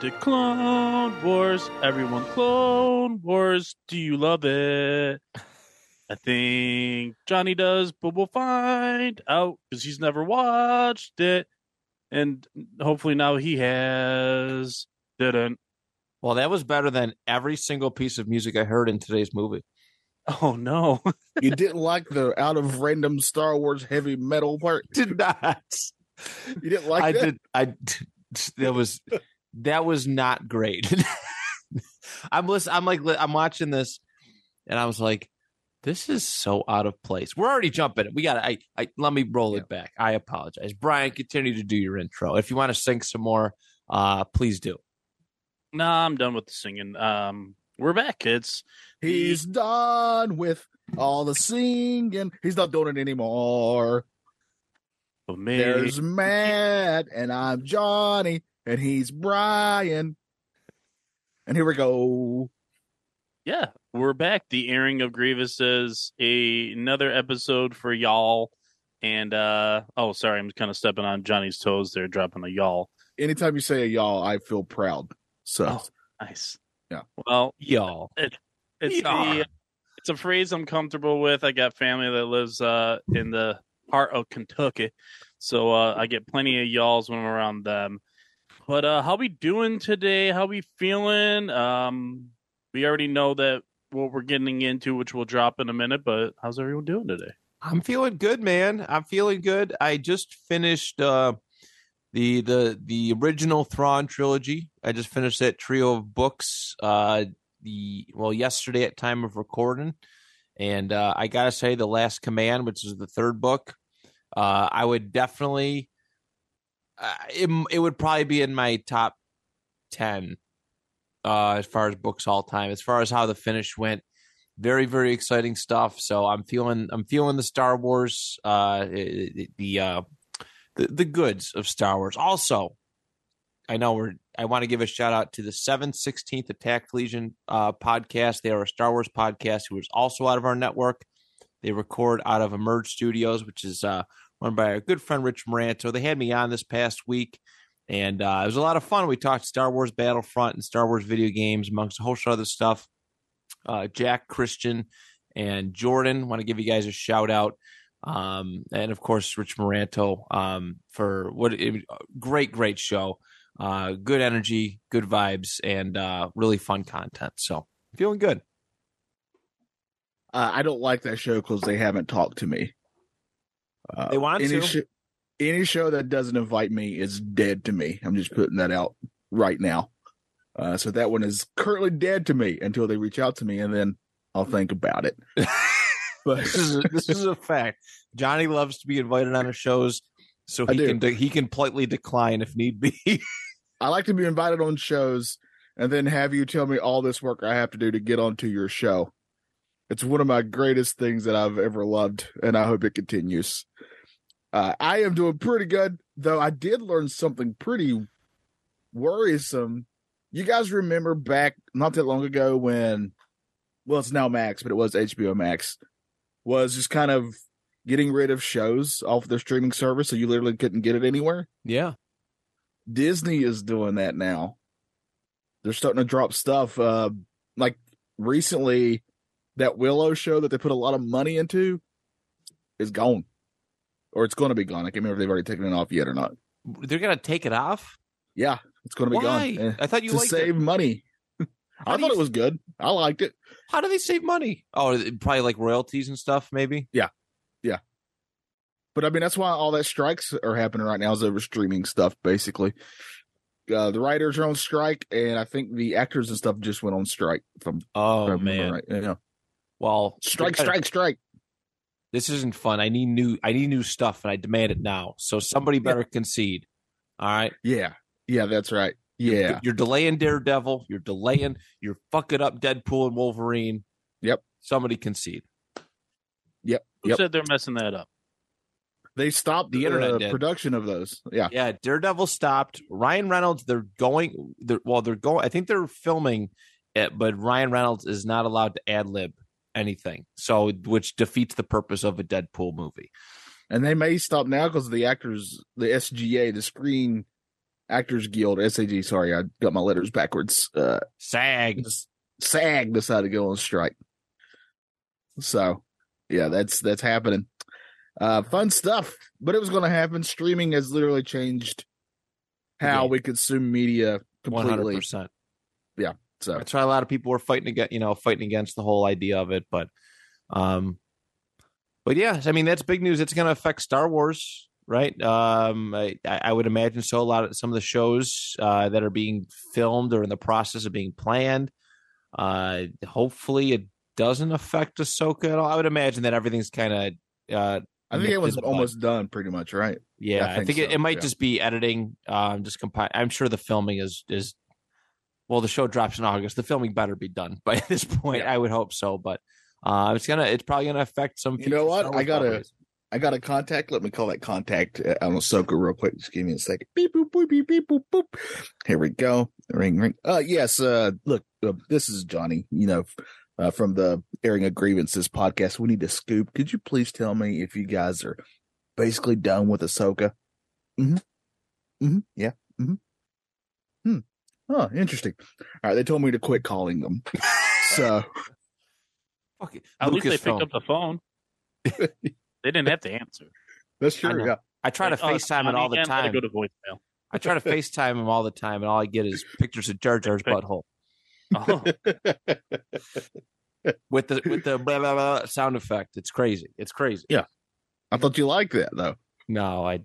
The clone Wars, everyone, Clone Wars. Do you love it? I think Johnny does, but we'll find out because he's never watched it, and hopefully now he has. Didn't. Well, that was better than every single piece of music I heard in today's movie. Oh no! You didn't like the out of random Star Wars heavy metal part. Did not. You didn't like I that. did. I did- that was that was not great. I'm listening. I'm like I'm watching this, and I was like, "This is so out of place." We're already jumping. We got. I. I let me roll it back. I apologize, Brian. Continue to do your intro. If you want to sing some more, uh, please do. Nah, I'm done with the singing. Um, we're back, kids. He's done with all the singing. He's not doing it anymore. For me, There's Matt, and I'm Johnny, and he's Brian. And here we go. Yeah, we're back. The airing of Grievous is a, another episode for y'all. And uh oh, sorry, I'm kind of stepping on Johnny's toes there, dropping a y'all. Anytime you say a y'all, I feel proud. So Oh. Nice. Yeah. Well, Y'all. it's Yeah. the it's a phrase I'm comfortable with. I got family that lives uh in the heart of Kentucky, so uh I get plenty of y'alls when I'm around them. But uh how we doing today? How we feeling? Um, we already know that what we're getting into, which we'll drop in a minute. But how's everyone doing today? I'm feeling good, man. I'm feeling good. I just finished uh the the the original Thrawn trilogy. I just finished that trio of books uh the well yesterday at time of recording. And uh I got to say the Last Command, which is the third book, uh I would definitely uh, it it would probably be in my top 10 uh as far as books all time. As far as how the finish went, very very exciting stuff. So i'm feeling i'm feeling the star wars uh the uh the, the goods of star wars. Also i know we're i want to give a shout out to the 716th attack legion uh podcast. They are a star wars podcast who is also out of our network. They record out of emerge studios which is uh run by our good friend rich moranto they had me on this past week and uh, it was a lot of fun we talked star wars battlefront and star wars video games amongst a whole bunch of other stuff uh, Jack, Christian, and Jordan. Want to give you guys a shout out. Um, and of course, Rich Moranto um, for what it, great, great show. Uh, good energy, good vibes, and uh, really fun content. So feeling good. uh, I don't like that show because they haven't talked to me. Uh, They want any to. sh- any show that doesn't invite me is dead to me. I'm just putting that out right now. Uh, so that one is currently dead to me until they reach out to me, and then I'll think about it. but This is a, this is a fact. Johnny loves to be invited on his shows, so he can de- he can politely decline if need be. I like to be invited on shows and then have you tell me all this work I have to do to get onto your show. It's one of my greatest things that I've ever loved, and I hope it continues. Uh, I am doing pretty good, though. I did learn something pretty worrisome. You guys remember back not that long ago when, well, it's now Max, but it was HBO Max, was just kind of getting rid of shows off their streaming service, so you literally couldn't get it anywhere. yeah, Disney is doing that now. They're starting to drop stuff. Uh, like recently, that Willow show that they put a lot of money into is gone, or it's going to be gone. I can't remember if they've already taken it off yet or not. they're gonna take it off. Yeah, It's going to be Why? gone. Eh, I thought you to save it. money. I thought you- it was good. I liked it. How do they save money? Oh, probably like royalties and stuff, maybe. Yeah, yeah. But I mean, that's why all that strikes are happening right now is over streaming stuff, basically. Uh, the writers are on strike, and I think the actors and stuff just went on strike. If I'm, if I Oh man. right. Yeah. Well, Strike, they gotta- strike, strike. This isn't fun. I need new. I need new stuff, and I demand it now. So somebody better concede. All right. Yeah. Yeah, that's right. Yeah. You're delaying Daredevil. You're delaying. You're fucking up Deadpool and Wolverine. Yep. Somebody concede. Yep. Who Yep. said they're messing that up? They stopped The the internet uh, production of those. Yeah. Yeah, Daredevil stopped. Ryan Reynolds, they're going. They're, well, they're going. I think they're filming it, but Ryan Reynolds is not allowed to ad lib anything. So, which defeats the purpose of a Deadpool movie. And they may stop now because the actors, the SGA, the Screen Actors Guild, SAG, sorry, I got my letters backwards. Uh, SAG. SAG decided to go on strike. So, yeah, that's that's happening. Uh, fun stuff, but it was going to happen. Streaming has literally changed how Yeah. we consume media One hundred completely. Percent. So, That's why a lot of people were fighting against, you know, fighting against the whole idea of it. But, um, but yeah, I mean, that's big news. It's going to affect Star Wars, right? Um, I, I would imagine so. A lot of some of the shows uh, that are being filmed or in the process of being planned. Uh, hopefully, it doesn't affect Ahsoka at all. I would imagine that everything's kind of. Uh, I think it was in the bud. almost done, pretty much, right? Yeah, I I think think, it, so, it might yeah. just be editing. Um, just compile. I'm sure the filming is is. Well, the show drops in August. The filming better be done by this point. Yeah. I would hope so, but uh, it's gonna. It's probably gonna affect some. You know what? I gotta- properties. I got a contact. Let me call that contact uh, on Ahsoka real quick. Just give me a second. Beep boop boop beep beep boop boop. Here we go. Ring ring. Uh yes. Uh look, uh, this is Johnny. You know, uh, from the airing of grievances podcast. We need to scoop. Could you please tell me if you guys are basically done with Ahsoka? Mm-hmm. Mm-hmm. Yeah. Mm-hmm. Hmm. Oh, interesting. All right. They told me to quit calling them. so Fuck it. At least they Lucasfilm. picked up the phone. they didn't have to answer. that's true. know. Yeah. I try to Like, oh, FaceTime it all the again, let it time. Go to voicemail. I try to FaceTime him all the time, and all I get is pictures of Jar Jar's Pic- butthole Oh, with the with the blah, blah, blah sound effect. It's crazy. It's crazy. Yeah, I thought you liked that though. No, I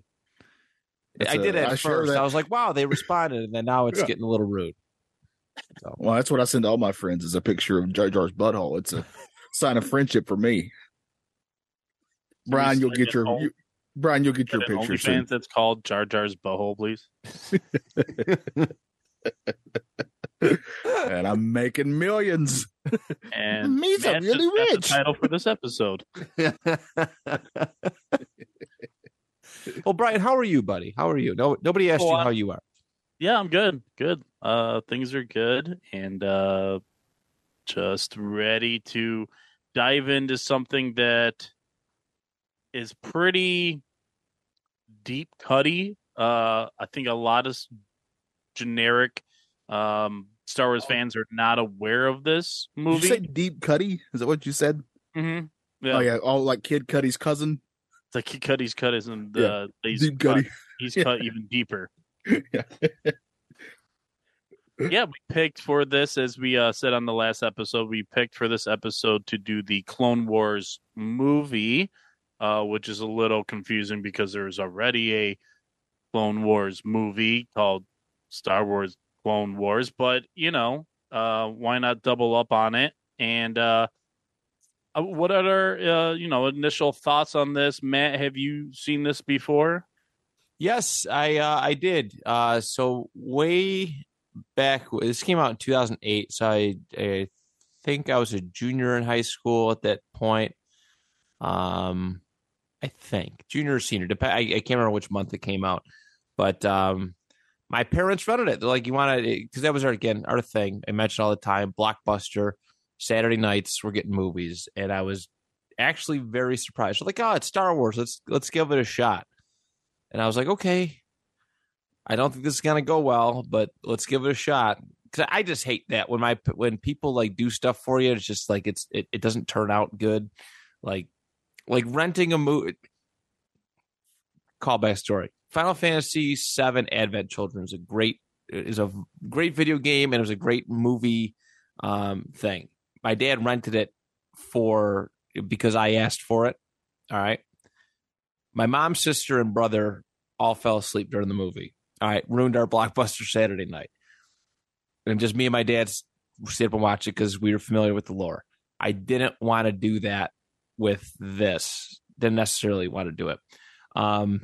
That's I did a- it I at share first. that- I was like, wow, they responded, and then now it's Yeah. getting a little rude. So Well, that's what I send to all my friends is a picture of Jar Jar's butthole. It's a sign of friendship for me. Brian, you'll get your you, Brian, you'll get your An picture soon. OnlyFans that's called Jar Jar's butthole, please. And I'm making millions. And Me's are Matt really rich. The title for this episode. well, Brian, how are you, buddy? How are you? No, nobody asked Oh, you how you are. Yeah, I'm good. Good. Uh things are good and uh just ready to dive into something that is pretty deep cutty. Uh I think a lot of generic um Star Wars fans are not aware of this Did movie. you say Deep Cuddy? Is that what you said? Mm-hmm. Yeah. Oh yeah, all like Kid Cudi's cousin. Like he cut his cut isn't Yeah. uh, he's Deep cut, Cuddy. he's Yeah. cut even deeper. Yeah. yeah, we picked for this as we uh, said on the last episode. We picked for this episode to do the Clone Wars movie, uh, which is a little confusing because there is already a Clone Wars movie called Star Wars Clone Wars. But you know, uh, why not double up on it? And uh, what are uh, you know initial thoughts on this, Matt? Have you seen this before? Yes, I uh, I did. Uh, so way back, this came out in 2008. So I, I think I was a junior in high school at that point. Um, I think junior or senior. Dep- I, I can't remember which month it came out, but um, my parents rented it. They're like, "You want to?" Because that was our again our thing. I mentioned all the time. Blockbuster Saturday nights we're getting movies, and I was actually very surprised. Like, oh, it's Star Wars. Let's let's give it a shot. And I was like, okay, I don't think this is gonna go well, but let's give it a shot. Because I just hate that when my when people like do stuff for you, it's just like it's it, it doesn't turn out good. Like like renting a movie. Callback story. Final Fantasy VII Advent Children is a great is a great video game and it was a great movie um, thing. My dad rented it for because I asked for it. All right. My mom, sister, and brother all fell asleep during the movie. All right, ruined our blockbuster Saturday night. And just me and my dad stayed up and watched it because we were familiar with the lore. I didn't want to do that with this. Didn't necessarily want to do it. Um,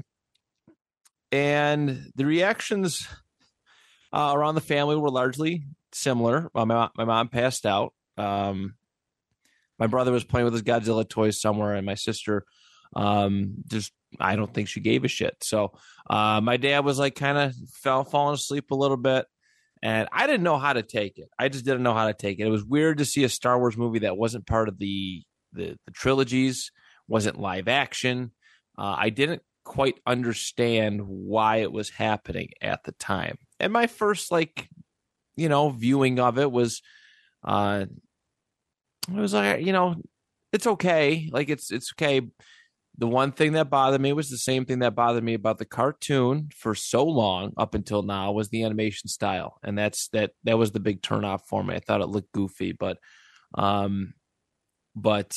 and the reactions uh, around the family were largely similar. my my mom passed out. Um, my brother was playing with his Godzilla toys somewhere, and my sister um, just I don't think she gave a shit. So uh, my dad was like kind of fell falling asleep a little bit, and I didn't know how to take it. I just didn't know how to take it. It was weird to see a Star Wars movie that wasn't part of the the, the trilogies, wasn't live action. Uh, I didn't quite understand why it was happening at the time. And my first like, you know, viewing of it was, uh, it was like you know, it's okay. Like it's it's okay. The one thing that bothered me was the same thing that bothered me about the cartoon for so long up until now was the animation style. And that's that that was the big turnoff for me. I thought it looked goofy but um but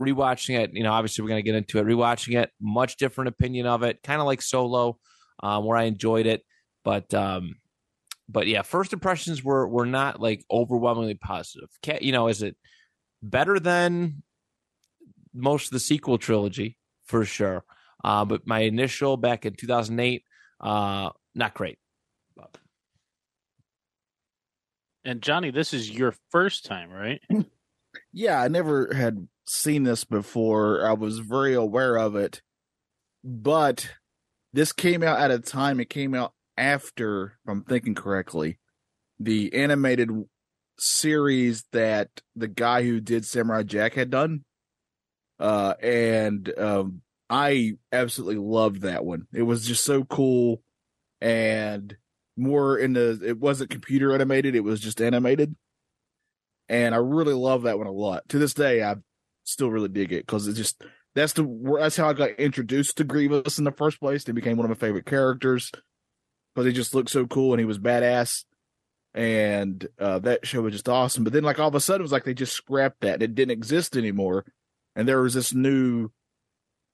rewatching it you know obviously we're going to get into it. Rewatching it much different opinion of it kind of like solo um where i enjoyed it. But um but yeah first impressions were were not like overwhelmingly positive you know is it better than most of the sequel trilogy for sure. Uh, but my initial back in 2008, uh, not great. And Johnny, this is your first time, right? Yeah, I never had seen this before. I was very aware of it, but this came out at a time. It came out after, if I'm thinking correctly, the animated series that the guy who did Samurai Jack had done. Uh, and um, I absolutely loved that one. It was just so cool and more in the, it wasn't computer animated, it was just animated. And I really love that one a lot. To this day, I still really dig it because it's just, that's the, that's how I got introduced to Grievous in the first place. He became one of my favorite characters because he just looked so cool and he was badass. And uh, that show was just awesome. But then, like all of a sudden, it was like they just scrapped that; and it didn't exist anymore. And there was this new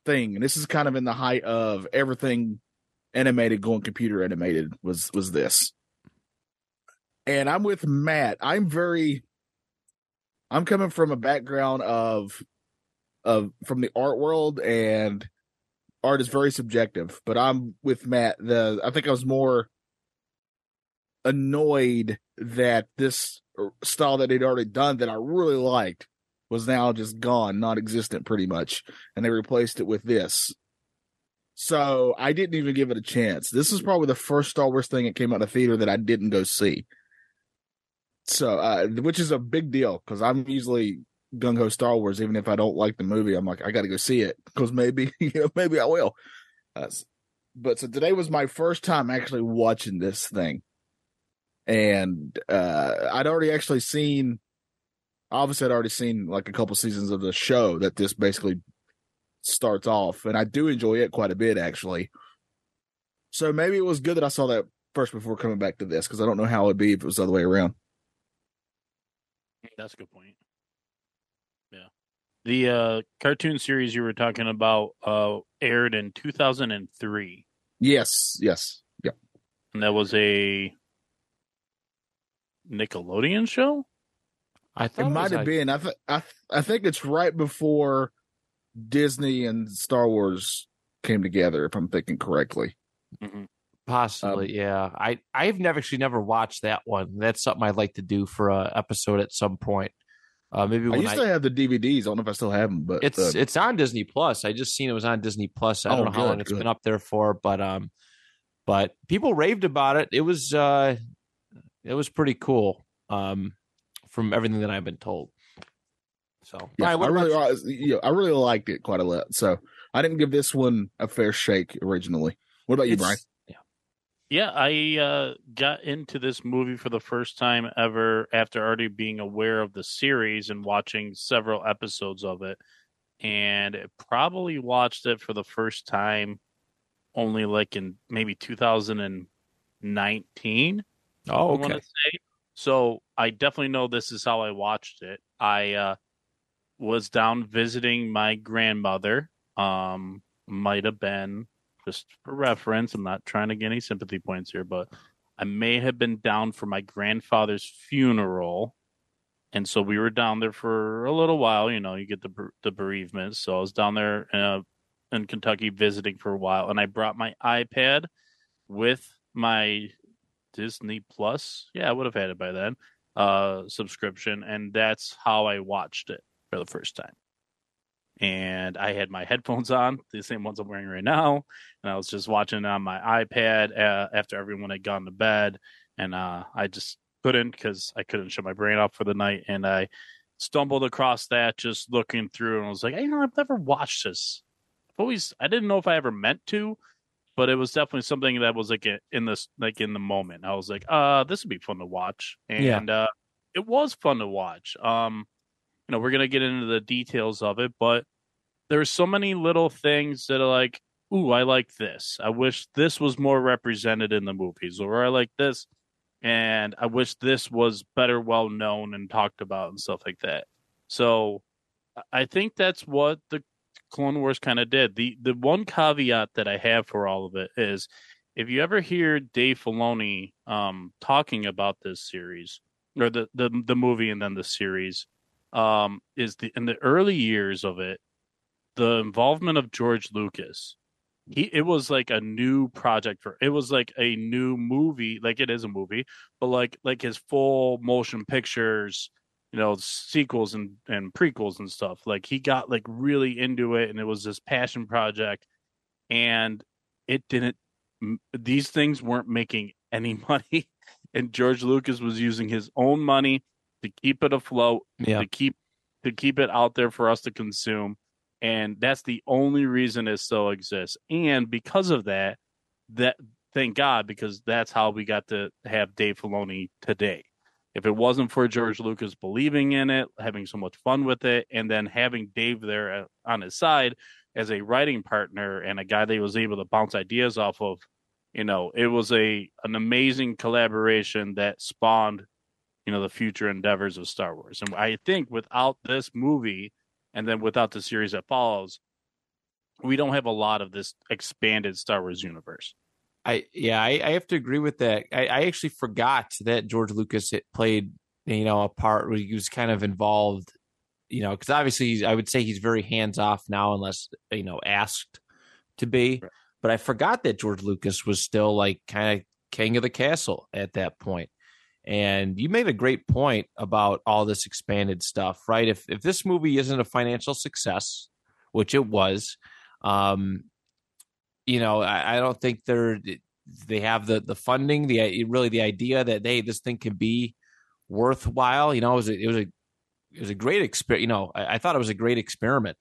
thing. And this is kind of in the height of everything animated going computer animated was was this. And i'm with matt. I'm very i'm coming from a background of of from the art world and art is very subjective but i'm with matt the i think i was more annoyed that this style that he'd already done that i really liked was now just gone, non existent pretty much. And they replaced it with this. So I didn't even give it a chance. This is probably the first Star Wars thing that came out of theater that I didn't go see. So, uh, which is a big deal because I'm usually gung ho Star Wars. Even if I don't like the movie, I'm like, I got to go see it because maybe, you know, maybe I will. Uh, but so today was my first time actually watching this thing. And uh, I'd already actually seen obviously I'd already seen like a couple seasons of the show that this basically starts off, and I do enjoy it quite a bit actually. So maybe it was good that I saw that first before coming back to this because I don't know how it'd be if it was the other way around. That's a good point. Yeah. The uh, cartoon series you were talking about uh, aired in 2003. Yes, yes. Yeah. And that was a Nickelodeon show? I thought it, it might have like... been. I, th- I, th- I think it's right before Disney and Star Wars came together, if I'm thinking correctly. Mm-hmm. Possibly, um, yeah. I I've never actually never watched that one. That's something I'd like to do for a episode at some point. Uh, maybe I used I, to have the DVDs. I don't know if I still have them, but it's uh, it's on Disney Plus. I just seen it was on Disney Plus. I don't oh, know how good, long it's good. been up there for, but um, but people raved about it. It was uh, it was pretty cool. Um, from everything that I've been told. So yeah, I really, yeah, I really liked it quite a lot. So I didn't give this one a fair shake originally. What about you, it's, Brian? Yeah, I uh, got into this movie for the first time ever after already being aware of the series and watching several episodes of it, and probably watched it for the first time only like in maybe 2000 and 19. Oh, I okay. say. So I definitely know this is how I watched it. I uh, was down visiting my grandmother. Um, might have been just for reference. I'm not trying to get any sympathy points here, but I may have been down for my grandfather's funeral, and so we were down there for a little while. You know, you get the the bereavement. So I was down there uh, in Kentucky visiting for a while, and I brought my iPad with my Disney Plus. Yeah, I would have had it by then. Uh, subscription, and that's how I watched it for the first time. And I had my headphones on, the same ones I'm wearing right now, and I was just watching it on my iPad uh, after everyone had gone to bed, and uh, I just couldn't because I couldn't shut my brain off for the night, and I stumbled across that just looking through, and I was like, you know, I've never watched this. I've always, I didn't know if I ever meant to, but it was definitely something that was like in this like in the moment i was like uh this would be fun to watch Yeah. and uh it was fun to watch um you know we're gonna get into the details of it but there's so many little things that are like ooh i like this i wish this was more represented in the movies or i like this and i wish this was better well known and talked about and stuff like that so I- think that's what the Clone Wars kind of did. The the one caveat that I have for all of it is if you ever hear Dave Filoni um, talking about this series or the, the the movie and then the series, um, is the in the early years of it, the involvement of George Lucas. He it was like a new project for it was like a new movie, like it is a movie, but like like his full motion pictures you know sequels and and prequels and stuff like he got like really into it and it was this passion project and it didn't these things weren't making any money and george lucas was using his own money to keep it afloat Yeah. to keep to keep it out there for us to consume. And that's the only reason it still exists. And because of that that thank god because that's how we got to have dave filoni today. If it wasn't for George Lucas believing in it, having so much fun with it, and then having Dave there uh, on his side as a writing partner and a guy that he was able to bounce ideas off of, you know, it was a an amazing collaboration that spawned, you know, the future endeavors of Star Wars. And I think without this movie, and then without the series that follows, we don't have a lot of this expanded Star Wars universe. I yeah, I, I have to agree with that. I, I actually forgot that George Lucas played you know a part where he was kind of involved. You know, because obviously he's, I would say he's very hands off now, unless you know asked to be. Right. But I forgot that George Lucas was still like kind of king of the castle at that point. And you made a great point about all this expanded stuff, right? If if this movie isn't a financial success, which it was, um, you know, I, I don't think they're they have the the funding, the really the idea that hey, this thing can be worthwhile. You know, it was a, it was a it was a great experience. You know, I, I thought it was a great experiment.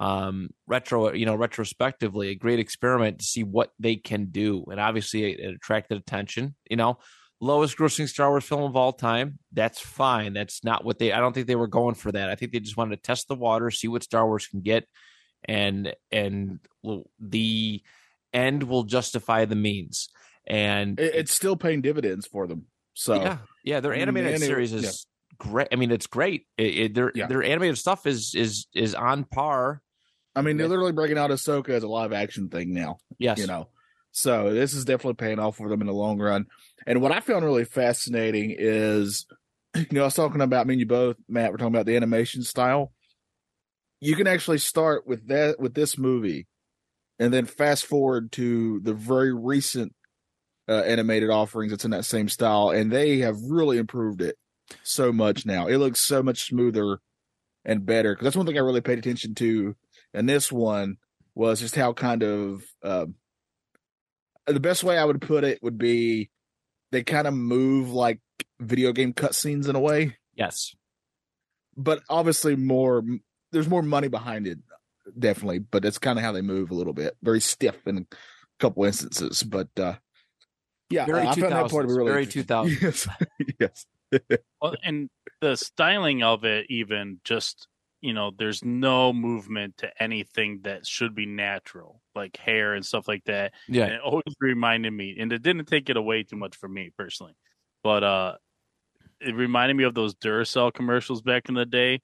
Um, retro, you know, retrospectively, a great experiment to see what they can do, and obviously it, it attracted attention. You know, lowest grossing Star Wars film of all time. That's fine. That's not what they. I don't think they were going for that. I think they just wanted to test the water, see what Star Wars can get, and and the end will justify the means. And It, it's still paying dividends for them. So yeah, yeah, their animated series is yeah. great. I mean, it's great. It, it, their Yeah. their animated stuff is is is on par. I mean, they're literally breaking out Ahsoka as a live action thing now. Yes, you know so this is definitely paying off for them in the long run. And what i found really fascinating is you know i was talking about me and you both matt we're talking about the animation style. You can actually start with that with this movie and then fast forward to the very recent uh, animated offerings that's in that same style and they have really improved it so much now. It looks so much smoother and better because that's one thing i really paid attention to in this one was just how kind of um, the best way I would put it would be they kind of move like video game cutscenes in a way, yes, but obviously more. There's more money behind it, definitely, but that's kind of how they move a little bit. Very stiff in a couple instances, but uh yeah, very I two found that part to be really Very two interesting. thousand. Yes, yes, Well, and the styling of it, even just you know, there's no movement to anything that should be natural, like hair and stuff like that. And Yeah. it always reminded me, and it didn't take it away too much for me personally, but uh, it reminded me of those Duracell commercials back in the day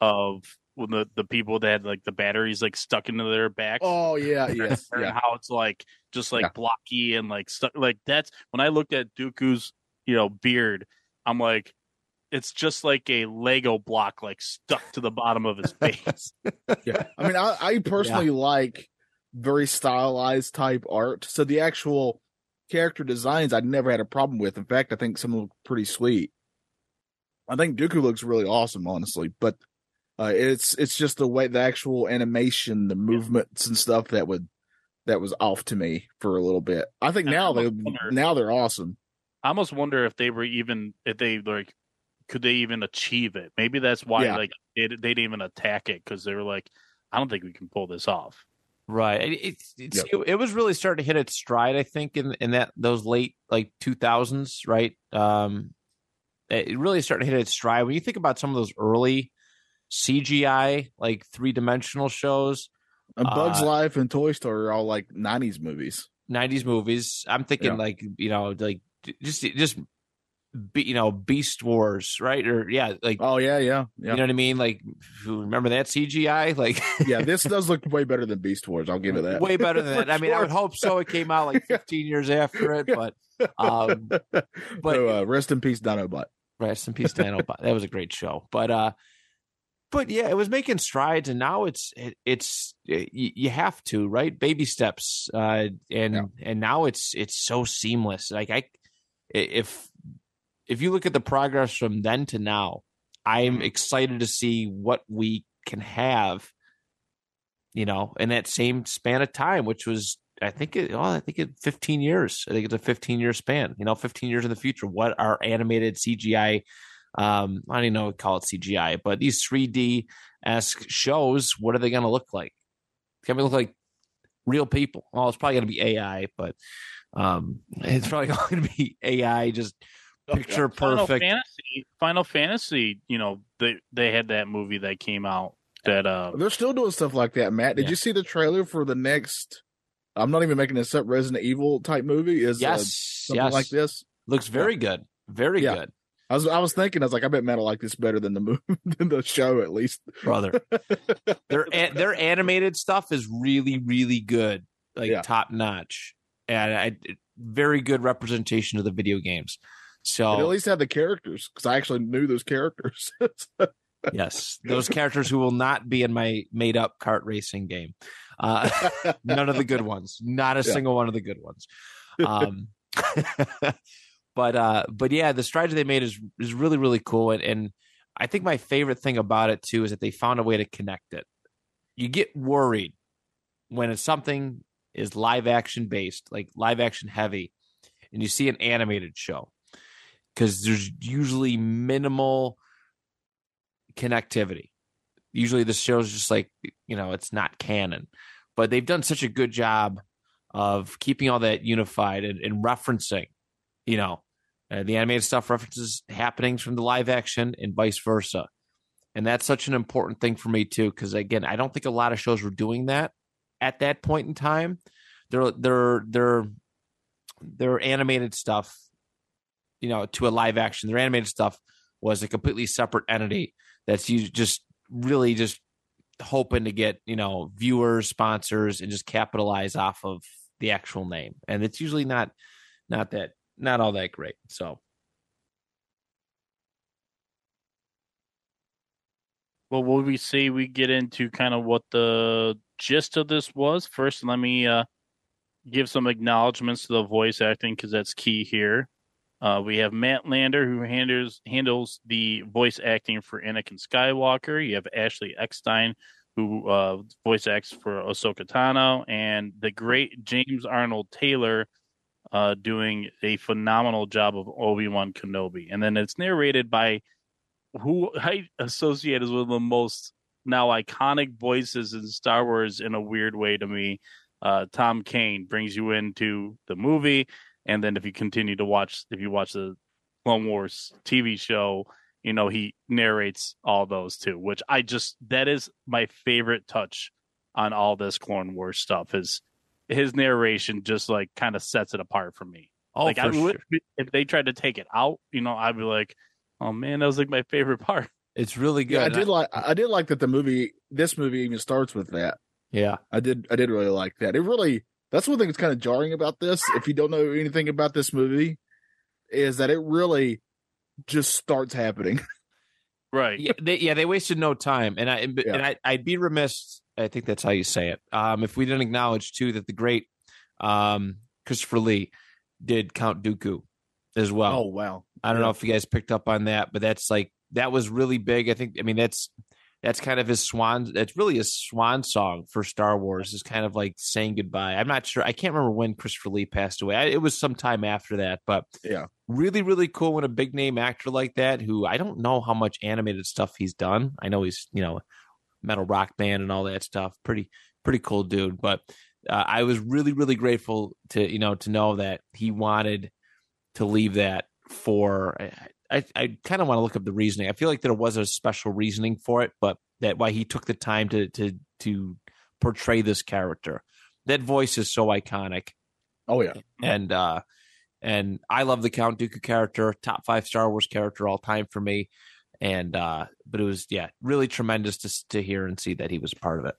of when the, the people that had like the batteries like stuck into their backs. Oh yeah, yes, and yeah. how it's like just like Yeah. blocky and like stuck. Like that's when I looked at Dooku's you know beard, I'm like, it's just like a Lego block like stuck to the bottom of his face. yeah. I mean, I, I personally like very stylized type art. So the actual character designs, I never had a problem with. In fact, I think some look pretty sweet. I think Dooku looks really awesome, honestly. But uh, it's it's just the way the actual animation, the movements and stuff that would that was off to me for a little bit. I think And now I they wonder- now they're awesome. I almost wonder if they were even if they like could they even achieve it? Maybe that's why Yeah. like they, they didn't even attack it because they were like, I don't think we can pull this off. Right. It, it's it's Yep. it, it was really starting to hit its stride, I think, in in that those late like two thousands, right? Um, it really started to hit its stride. When you think about some of those early CGI like three dimensional shows, And Bugs Uh, Life and Toy Story are all like '90s movies. nineties movies, I'm thinking Yeah. like you know like just just be, you know Beast Wars, right? Or yeah, like Oh yeah, yeah, yeah. you know what I mean? Like remember that CGI? Like yeah, this does look way better than Beast Wars. I'll give it that. way better than that. I mean, I would hope so. It came out like 15 years after it, but um, but but- uh, rest in peace, Dinobot. rest in peace, Dan. O'Ba- that was a great show. But uh, but yeah, it was making strides, and now it's it, it's you, you have to right baby steps, uh, and Yeah. and now it's it's so seamless. Like I, if if you look at the progress from then to now, I'm excited to see what we can have. You know, in that same span of time, which was I think it, oh, I think it 15 years. I think it's a 15 year span. You know, 15 years in the future, what are animated CGI? Um, I don't even know what to call it CGI, but these 3D esque shows, what are they going to look like? Can we look like real people? Well, it's probably going to be AI, but um, it's probably going to be AI, just picture Final perfect. Fantasy, Final Fantasy, you know, they they had that movie that came out that uh They're still doing stuff like that, Matt. Did Yeah. you see the trailer for the next? I'm not even making this up. Resident Evil type movie is uh, Yes, something yes, like this. looks very good, very Yeah. good, I was I was thinking I was like I bet Matt will like this better than the movie than the show at least. brother. their their animated stuff is really really good like Yeah. top notch and I, very good representation of the video games But at least have the characters because I actually knew those characters. yes those characters who will not be in my made up kart racing game. Uh none of the good ones. Not a Yeah. single one of the good ones. Um but uh but yeah the strategy they made is is really really cool. And, and i think my favorite thing about it too is that they found a way to connect it. You get worried when it's something is live action based like live action heavy and you see an animated show because there's usually minimal connectivity. Usually the show's just like you know it's not canon. But they've done such a good job of keeping all that unified and, and referencing you know uh, the animated stuff references happenings from the live action and vice versa. And that's such an important thing for me too because again i don't think a lot of shows were doing that at that point in time. Their their their their animated stuff you know to a live action their animated stuff was a completely separate entity that's you just really just hoping to get you know viewers sponsors and just capitalize off of the actual name. And it's usually not not that not all that great so. Well will we say we get into kind of what the gist of this was. First let me uh give some acknowledgments to the voice acting because that's key here uh, we have Matt Lanter who handles handles the voice acting for Anakin Skywalker. You have Ashley Eckstein who uh, voice acts for Ahsoka Tano, and the great James Arnold Taylor uh, doing a phenomenal job of Obi Wan Kenobi. And then it's narrated by who I associate as one of the most now iconic voices in Star Wars in a weird way to me. Uh, Tom Kane brings you into the movie, and then if you continue to watch, if you watch the Clone Wars TV show, you know, he narrates all those too, which I just that is my favorite touch on all this Clone Wars stuff is his narration just like kind of sets it apart for me. Oh, like for I would sure. if they tried to take it out, you know, I'd be like, oh man, that was like my favorite part. It's really good. Yeah, I And did like I did like that the movie this movie even starts with that. yeah. I did I did really like that. It really that's one thing that's kind of jarring about this. If you don't know anything about this movie, is that it really just starts happening. Right. yeah, they, yeah, they wasted no time, and I and, Yeah. and I, I'd be remiss. I think that's how you say it. Um, if we didn't acknowledge too that the great um, Christopher Lee did Count Dooku as well. Oh wow. I don't yeah. know if you guys picked up on that, but that's like that was really big. I think. I mean, that's that's kind of his swan. That's really his swan song for Star Wars. Is kind of like saying goodbye. I'm not sure. I can't remember when Christopher Lee passed away. I, it was some time after that, but Yeah. really, really cool when a big name actor like that, who I don't know how much animated stuff he's done. I know he's you know metal rock band and all that stuff. Pretty pretty cool dude. But uh, I was really really grateful to you know to know that he wanted to leave that for. I I kind of want to look up the reasoning. I feel like there was a special reasoning for it, but that why he took the time to to to portray this character. That voice is so iconic Oh yeah. and uh and I love the Count Dooku character, top five Star Wars character all time for me. And uh but it was yeah, really tremendous to to hear and see that he was part of it.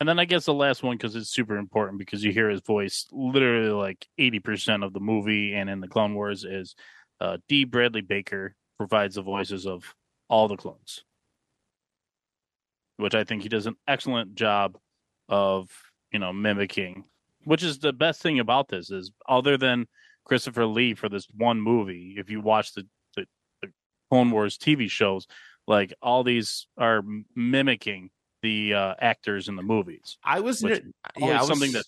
And then I guess the last one because it's super important because you hear his voice literally like eighty percent of the movie and in the Clone Wars is uh, D. Bradley Baker provides the voices of all the clones, which I think he does an excellent job of you know mimicking. Which is the best thing about this is other than Christopher Lee for this one movie, if you watch the the, the Clone Wars TV shows, like all these are mimicking the uh, actors in the movies. I was Which yeah, I was, something that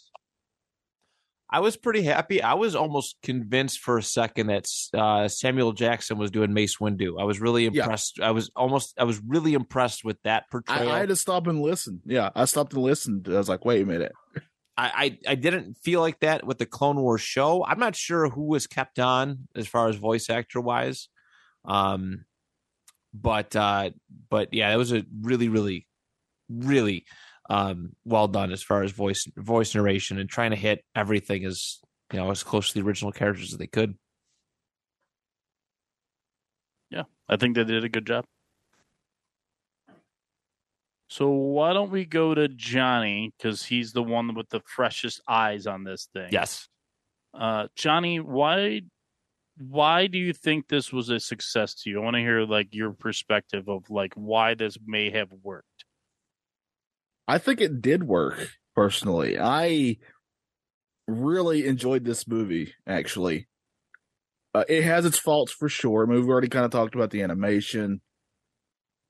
I was pretty happy. I was almost convinced for a second that uh, Samuel Jackson was doing Mace Windu. I was really Yeah. impressed. I was almost I was really impressed with that I, portrayal. I had to stop and listen. Yeah, I stopped and listened. I was like, wait a minute. I, I I didn't feel like that with the Clone Wars show. I'm not sure who was kept on as far as voice actor wise. Um but uh but yeah, it was a really, really, really um well done as far as voice voice narration and trying to hit everything as you know as close to the original characters as they could. Yeah, I think they did a good job. So why don't we go to Johnny because he's the one with the freshest eyes on this thing. Yes. Uh, Johnny, why why do you think this was a success to you? I want to hear like your perspective of like why this may have worked. I think it did work personally. I really enjoyed this movie, actually. Uh, it has its faults for sure. I mean, we've already kind of talked about the animation.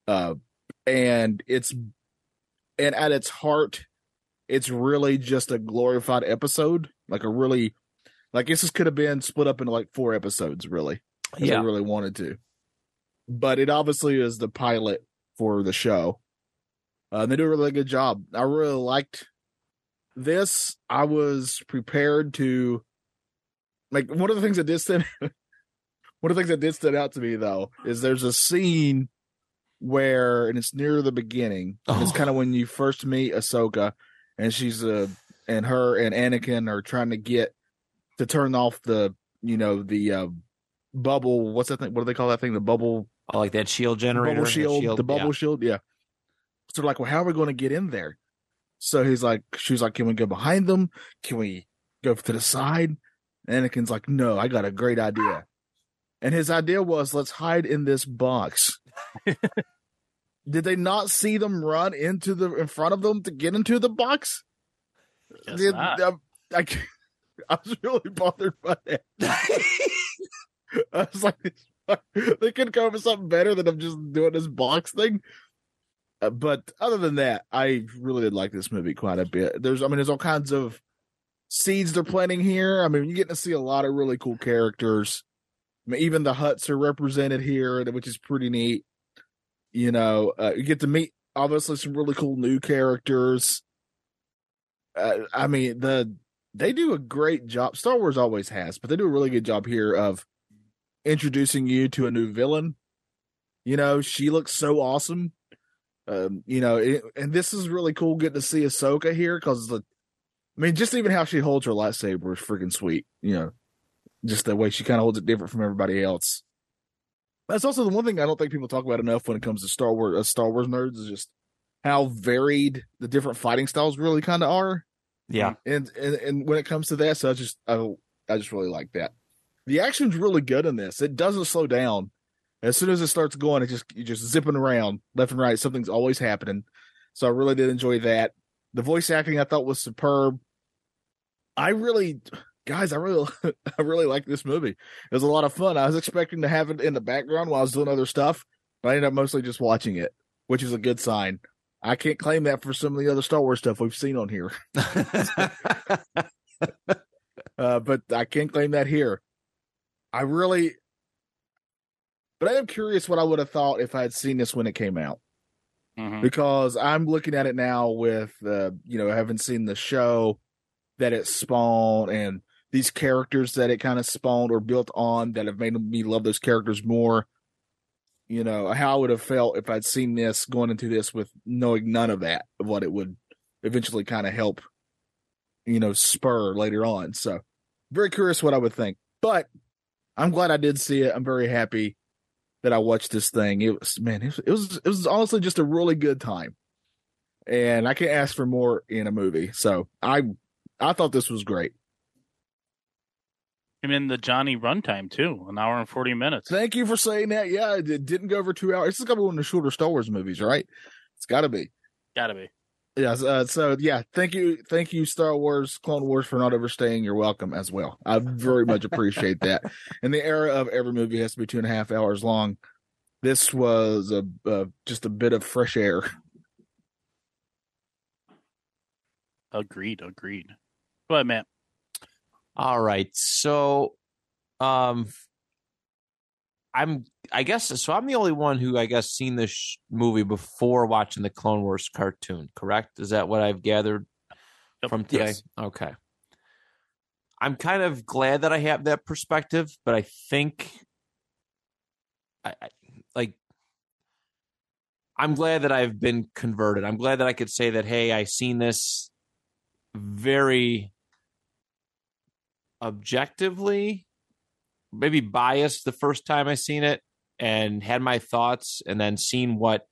Uh, and it's, and at its heart, it's really just a glorified episode. Like a really, like this could have been split up into like four episodes, really. If Yeah. they really wanted to. But it obviously is the pilot for the show. Uh, they do a really good job. I really liked this. I was prepared to like one of the things that did stand one of the things that did stand out to me though is there's a scene where and it's near the beginning. and It's Oh. kind of when you first meet Ahsoka and she's uh and her and Anakin are trying to get to turn off the you know the uh bubble what's that thing what do they call that thing the bubble I like that shield generator. bubble that shield, the bubble yeah. shield, yeah. So they're like, well, how are we going to get in there? So he's like, she's like, can we go behind them? Can we go to the side? And Anakin's like, no, I got a great idea. And his idea was, let's hide in this box. Did they not see them run into the in front of them to get into the box? Did- um, I, I was really bothered by that. I was like, they could come up with something better than I'm just doing this box thing. Uh, but other than that, I really did like this movie quite a bit. There's, I mean, there's all kinds of seeds they're planting here. I mean, you're getting to see a lot of really cool characters. I mean, even the Hutts are represented here, which is pretty neat. You know, uh, you get to meet obviously some really cool new characters. Uh, I mean, the they do a great job. Star Wars always has, but they do a really good job here of introducing you to a new villain. You know, she looks so awesome. Um, you know, it, and this is really cool getting to see Ahsoka here because the, I mean, just even how she holds her lightsaber is freaking sweet. You know, just the way she kind of holds it different from everybody else. That's also the one thing I don't think people talk about enough when it comes to Star Wars. Uh, Star Wars nerds is just how varied the different fighting styles really kind of are. Yeah. And, and and when it comes to that, so I just I, I just really like that. The action's really good in this. It doesn't slow down. As soon as it starts going, it just you're just zipping around left and right. Something's always happening. So I really did enjoy that. The voice acting I thought was superb. I really guys, I really I really like this movie. It was a lot of fun. I was expecting to have it in the background while I was doing other stuff, but I ended up mostly just watching it, which is a good sign. I can't claim that for some of the other Star Wars stuff we've seen on here. uh, but I can't claim that here. I really, but I am curious what I would have thought if I had seen this when it came out, Mhm. because I'm looking at it now with, uh, you know, having seen the show that it spawned and these characters that it kind of spawned or built on that have made me love those characters more. You know, how I would have felt if I'd seen this going into this with knowing none of that, of what it would eventually kind of help, you know, spur later on. So, very curious what I would think. But I'm glad I did see it. I'm very happy that I watched this thing. It was man, it was it was, it was honestly just a really good time, and I can't ask for more in a movie. So I I thought this was great. And in the Johnny runtime too, an hour and forty minutes. Thank you for saying that. Yeah, it didn't go over two hours. This is gonna be one of the shorter Star Wars movies, right? It's got to be. Gotta be. Yes. Uh, so yeah, thank you, thank you, Star Wars, Clone Wars, for not overstaying. You're welcome as well. I very much appreciate that. In the era of every movie has to be two and a half hours long, this was a, a just a bit of fresh air. Agreed. Agreed. Go ahead, Matt. All right. So um I'm I guess so I'm the only one who I guess seen this sh- movie before watching the Clone Wars cartoon, correct? Is that what I've gathered Yep. from today? Yes. Okay. I'm kind of glad that I have that perspective, but I think I, I like I'm glad that I've been converted. I'm glad that I could say that hey, I seen this very objectively maybe biased the first time I seen it and had my thoughts and then seen what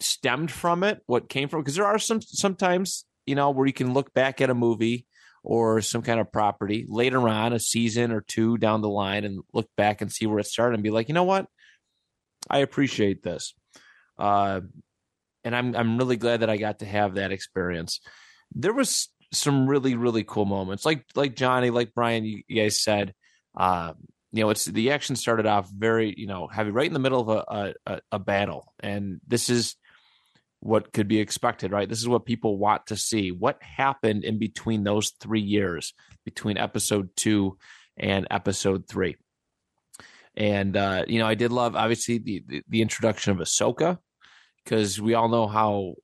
stemmed from it, what came from because there are some sometimes, you know, where you can look back at a movie or some kind of property later on, a season or two down the line and look back and see where it started and be like, you know what? I appreciate this. Uh and I'm I'm really glad that I got to have that experience. There was some really really cool moments, like like Johnny, like Brian, you, guys said. Uh, you know, it's the action started off very you know heavy, right in the middle of a a, a battle, and this is what could be expected, right? This is what people want to see. What happened in between those three years, between episode two and episode three? And uh, you know, I did love obviously the the, the introduction of Ahsoka because we all know how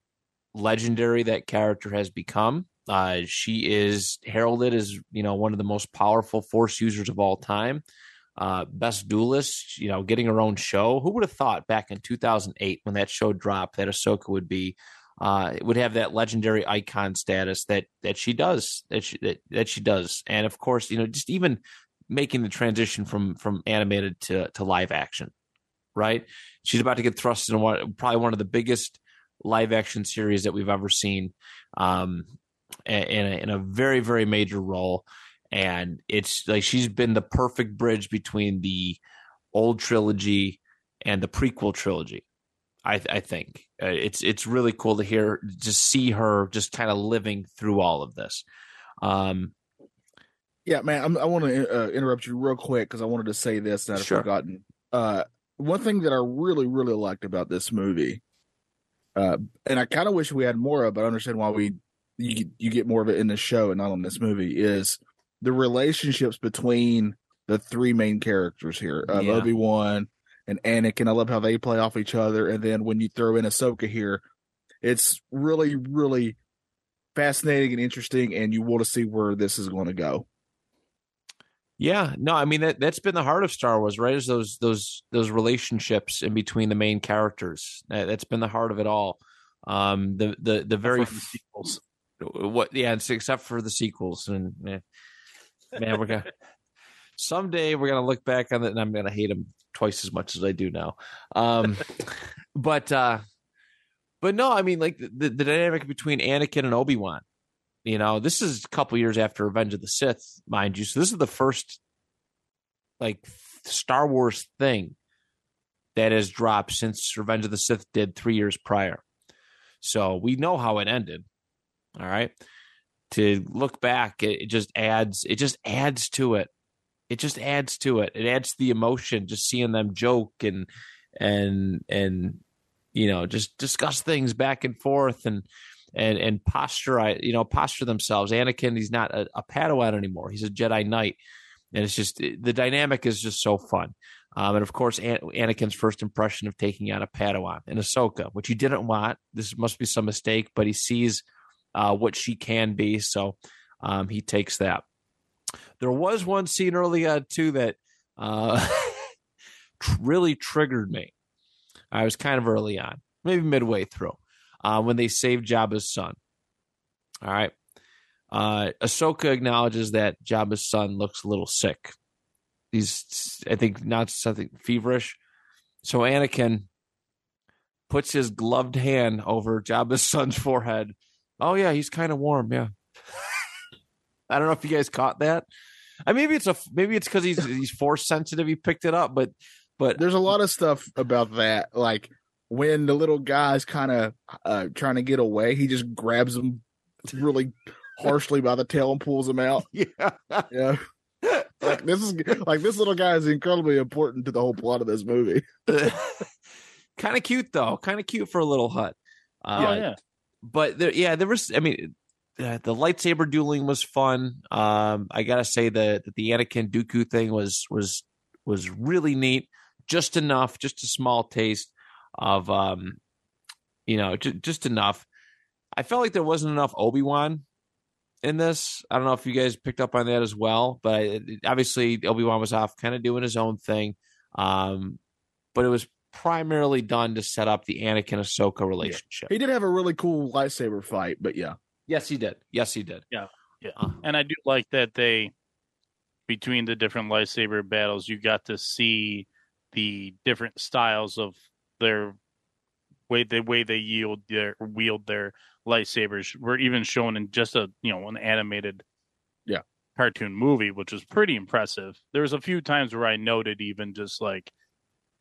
legendary that character has become. Uh, she is heralded as you know one of the most powerful Force users of all time, uh, best duelist. You know, getting her own show. Who would have thought back in 2008 when that show dropped that Ahsoka would be uh, would have that legendary icon status that that she does that she that, that she does, and of course, you know, just even making the transition from from animated to to live action, right? She's about to get thrust into one, probably one of the biggest live action series that we've ever seen, um, in a, in a very very major role, and it's like she's been the perfect bridge between the old trilogy and the prequel trilogy. I, I think uh, it's it's really cool to hear just see her just kind of living through all of this. Um, Yeah, man, I'm, I want to uh, interrupt you real quick because I wanted to say this that I've Sure. forgotten. Uh, one thing that I really, really liked about this movie, uh, and I kind of wish we had more of, but I understand why we you you get more of it in the show and not on this movie is the relationships between the three main characters here of Yeah. Obi Wan and Anakin. I love how they play off each other, and then when you throw in Ahsoka here, it's really, really fascinating and interesting, and you want to see where this is going to go. Yeah, no, I mean that that's been the heart of Star Wars, right? Is those those those relationships in between the main characters. That, has been the heart of it all. Um, the the the very the sequels. what yeah, except for the sequels and eh, man, we're gonna someday we're gonna look back on it and I'm gonna hate him twice as much as I do now. Um, but uh, but no, I mean like the, the dynamic between Anakin and Obi Wan. You know, this is a couple years after Revenge of the Sith, mind you. So this is the first like Star Wars thing that has dropped since Revenge of the Sith did three years prior. So we know how it ended. All right. To look back, it, just adds it just adds to it. It just adds to it. It adds to the emotion just seeing them joke and and and you know just discuss things back and forth and and and posture you know posture themselves. Anakin, he's not a, a Padawan anymore. He's a Jedi Knight, and it's just the dynamic is just so fun. Um, and of course, An- Anakin's first impression of taking out a Padawan in Ahsoka, which he didn't want. This must be some mistake, but he sees uh, what she can be, so um, he takes that. There was one scene early on too that uh, really triggered me. I was kind of early on, maybe midway through uh, when they saved Jabba's son. All right. Uh, Ahsoka acknowledges that Jabba's son looks a little sick. He's, I think, not something feverish. So Anakin puts his gloved hand over Jabba's son's forehead. Oh yeah, he's kind of warm. Yeah. I don't know if you guys caught that. I maybe it's a maybe it's because he's he's force sensitive. He picked it up, but but There's a lot of stuff about that. Like when the little guy's kind of uh, trying to get away, he just grabs him really harshly by the tail and pulls him out. yeah, Yeah. Like this is like this little guy is incredibly important to the whole plot of this movie. kind of cute though. Kind of cute for a little Hutt. Uh, oh yeah. But there, yeah, there was. I mean, uh, the lightsaber dueling was fun. Um, I gotta say that the Anakin Dooku thing was was was really neat. Just enough, just a small taste of, um, you know, j- just enough. I felt like there wasn't enough Obi Wan in this. I don't know if you guys picked up on that as well, but it- obviously Obi Wan was off, kind of doing his own thing. Um, but it was primarily done to set up the Anakin Ahsoka relationship. He did have a really cool lightsaber fight, but yeah. Yes, he did. Yes, he did. Yeah. Yeah. Uh, And I do like that they, between the different lightsaber battles, you got to see the different styles of their way, the way they yield their wield their lightsabers were even shown in just a you know an animated, Yeah. cartoon movie, which was pretty impressive. There was a few times where I noted even just like,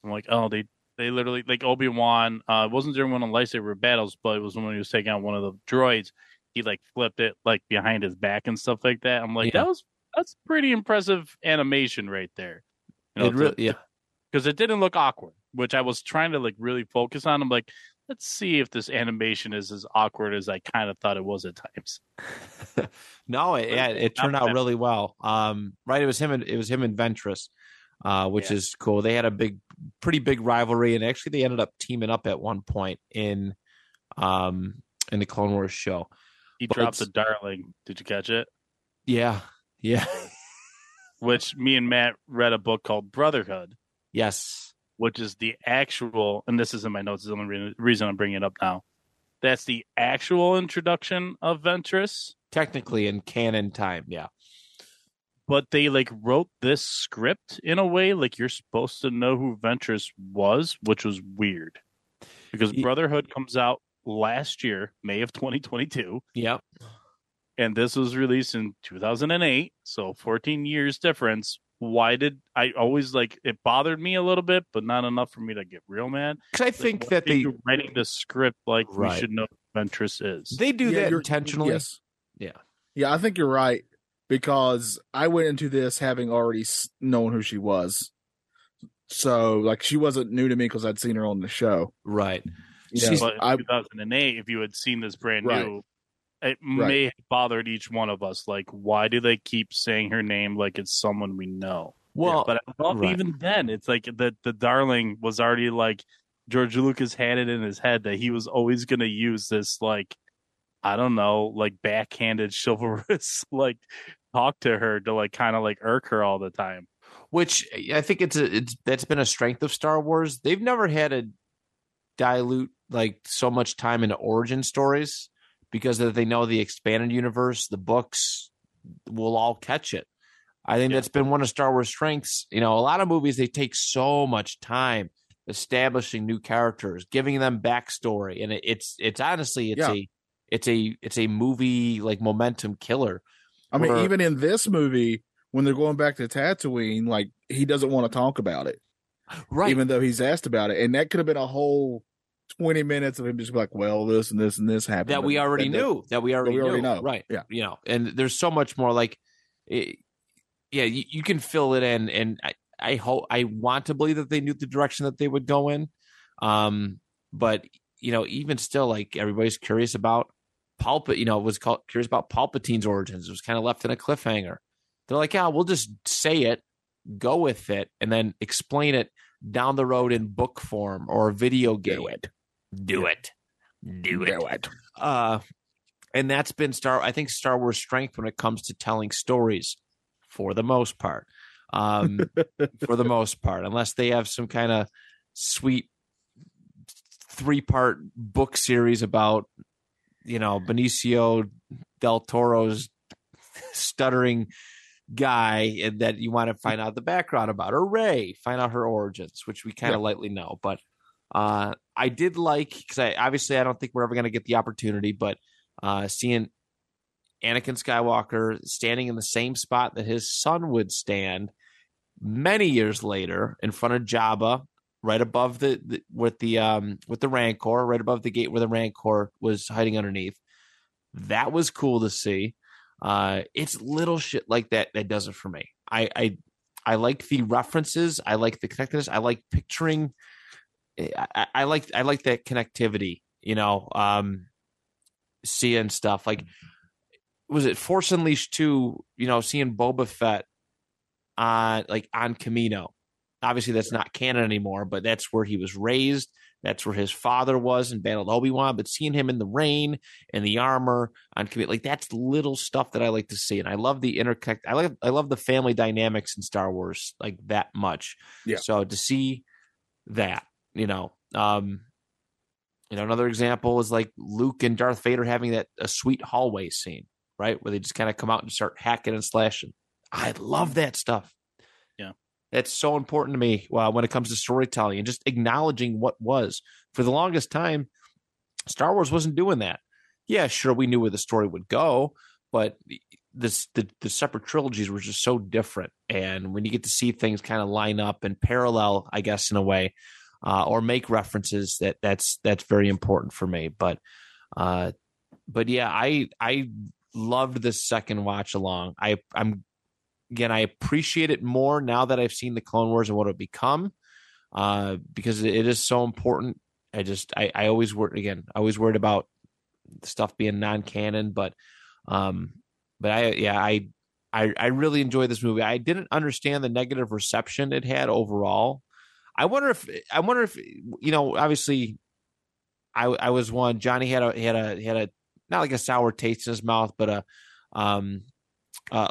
I'm like, oh, they they literally like Obi Wan. Uh, it wasn't during one of the lightsaber battles, but it was when he was taking out one of the droids. He like flipped it like behind his back and stuff like that. I'm like, Yeah. that was that's pretty impressive animation right there. You know, it really, yeah. because it didn't look awkward, which I was trying to like really focus on. I'm like, let's see if this animation is as awkward as I kind of thought it was at times. no, it, yeah, it turned out really well. Um, right, it was him and it was him and Ventress, uh, which Yeah. is cool. They had a big, pretty big rivalry, and actually they ended up teaming up at one point in, um, in the Clone Wars show. He But dropped the darling. Did you catch it? Yeah, yeah, Which me and Matt read a book called Brotherhood, yes, which is the actual, and this is in my notes. Is the only reason I'm bringing it up now. That's the actual introduction of Ventress, technically in canon time, yeah, but they like wrote this script in a way like you're supposed to know who Ventress was, which was weird because Brotherhood comes out last year, May of 2022, yep, and this was released in 2008, so 14 years difference. Why did I always like it bothered me a little bit, but not enough for me to get real mad? because I Like, think why that they you writing the script like we should know who Ventress is. they do Yeah, that you're- intentionally. Yes. Yeah. Yeah, I think you're right because I went into this having already known who she was. So, like, she wasn't new to me because I'd seen her on the show. Right. You know, She's- but in I, 2008, if you had seen this brand Right. new, it Right. may have bothered each one of us. Like, why do they keep saying her name like it's someone we know? Well, but I right. even then, it's like the the darling was already like George Lucas had it in his head that he was always going to use this like I don't know like backhanded chivalrous like talk to her to like kind of like irk her all the time. which I think it's a it's that's been a strength of Star Wars. They've never had to dilute like so much time into origin stories because that they know the expanded universe, the books will all catch it. I think Yeah. that's been one of Star Wars' strengths. You know, a lot of movies they take so much time establishing new characters, giving them backstory, and it, it's it's honestly it's Yeah. a it's a it's a movie like momentum killer. I mean, Or- even in this movie, when they're going back to Tatooine, like he doesn't want to talk about it, Right. even though he's asked about it, and that could have been a whole twenty minutes of him just like, well, this and this and this happened that we already and that- knew that we already, we already knew. know. right Yeah. you know and there's so much more like it, yeah you, you can fill it in and I, I hope i want to believe that they knew the direction that they would go in um but you know even still like everybody's curious about Palpa, you know, was called curious about Palpatine's origins. It was kind of left in a cliffhanger. They're like, yeah, we'll just say it, go with it, and then explain it down the road in book form or video game. Do it. Do it. Do it Do it. uh and that's been star i think star wars strength when it comes to telling stories for the most part um for the most part unless they have some kind of sweet three part book series about you know benicio del toro's stuttering guy and that you want to find out the background about or Rey find out her origins which we kind of lightly know but uh i did like because i obviously i don't think we're ever going to get the opportunity but uh seeing anakin skywalker standing in the same spot that his son would stand many years later in front of jabba right above the, the with the um with the rancor right above the gate where the rancor was hiding underneath. That was cool to see. Uh it's little shit like that that does it for me. I i i like the references. I like the connectedness. I like picturing I, I- I like I like that connectivity, you know, um seeing stuff. Like was it Force Unleashed 2, you know, seeing Boba Fett on like on Kamino. Obviously that's not canon anymore, but that's where he was raised. That's where his father was and battled Obi-Wan, but seeing him in the rain and the armor on Kamino, like that's little stuff that I like to see. And I love the interconnect I like I love the family dynamics in Star Wars like that much. Yeah. So to see that you know um you know another example is like luke and darth vader having that a sweet hallway scene right where they just kind of come out and start hacking and slashing i love that stuff. That's so important to me uh, when it comes to storytelling and just acknowledging what was. For the longest time star wars wasn't doing that. Yeah sure we knew where the story would go but this the, the separate trilogies were just so different. And when you get to see things kind of line up and parallel i guess in a way uh, or make references that that's that's very important for me. But uh but yeah i i loved this second watch along. I i'm again i appreciate it more now that i've seen the clone wars and what it become uh because it is so important i just i i always worried again i always worried about stuff being non-canon but um but i yeah i I, I really enjoyed this movie. I didn't understand the negative reception it had overall. I wonder if I wonder if you know. Obviously, I I was one. Johnny had a had a had a not like a sour taste in his mouth, but a um uh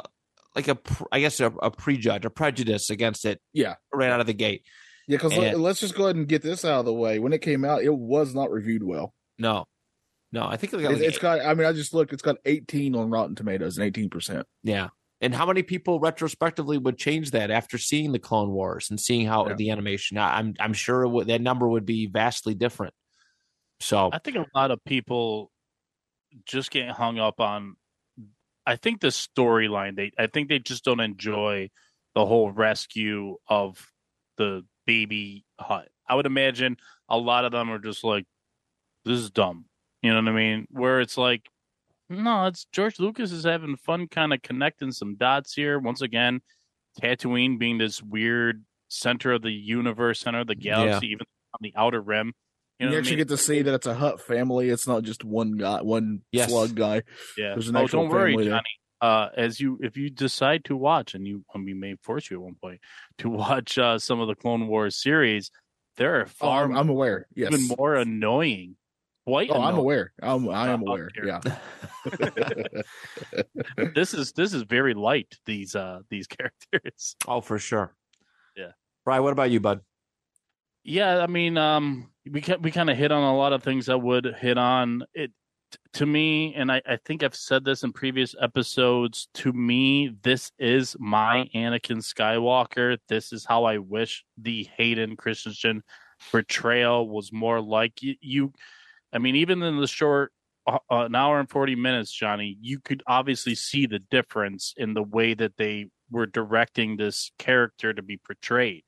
like a I guess a, a prejudge, a prejudice against it Yeah. right out of the gate. Yeah, because And- let's just go ahead and get this out of the way. When it came out, it was not reviewed well. No, no, I think it got It's, like it's got. I mean, I just looked. It's got 18 on Rotten Tomatoes and 18 percent. Yeah. And how many people retrospectively would change that after seeing the Clone Wars and seeing how Yeah. the animation? I- I'm I'm sure it would, that number would be vastly different. So I think a lot of people just get hung up on. I think the storyline. They, I think they just don't enjoy the whole rescue of the baby Hutt. I would imagine a lot of them are just like, "This is dumb." You know what I mean? Where it's like, no, it's George Lucas is having fun, kind of connecting some dots here. Once again, Tatooine being this weird center of the universe, center of the galaxy, even on the outer rim. You You, know what I actually mean? get to see that it's a Hutt family. It's not just one guy, one Yes. slug guy. Yeah. There's an oh, don't worry, family there. Johnny. Uh, as you, if you decide to watch, and you, we may force you at one point to watch uh, some of the Clone Wars series, there are Oh, far I'm, I'm aware. Yes. even more annoying White. Oh, I'm aware. I'm, I am Oh, aware. Yeah. This is this is very light. These uh these characters. Oh, for sure. Yeah. Brian, what about you, bud? Yeah, I mean, um, we we kind of hit on a lot of things I would hit on. It to me, and I, I think I've said this in previous episodes. To me, this is my Anakin Skywalker. This is how I wish the Hayden Christensen portrayal was more like you. you I mean, even in the short uh, an hour and 40 minutes, Johnny, you could obviously see the difference in the way that they were directing this character to be portrayed.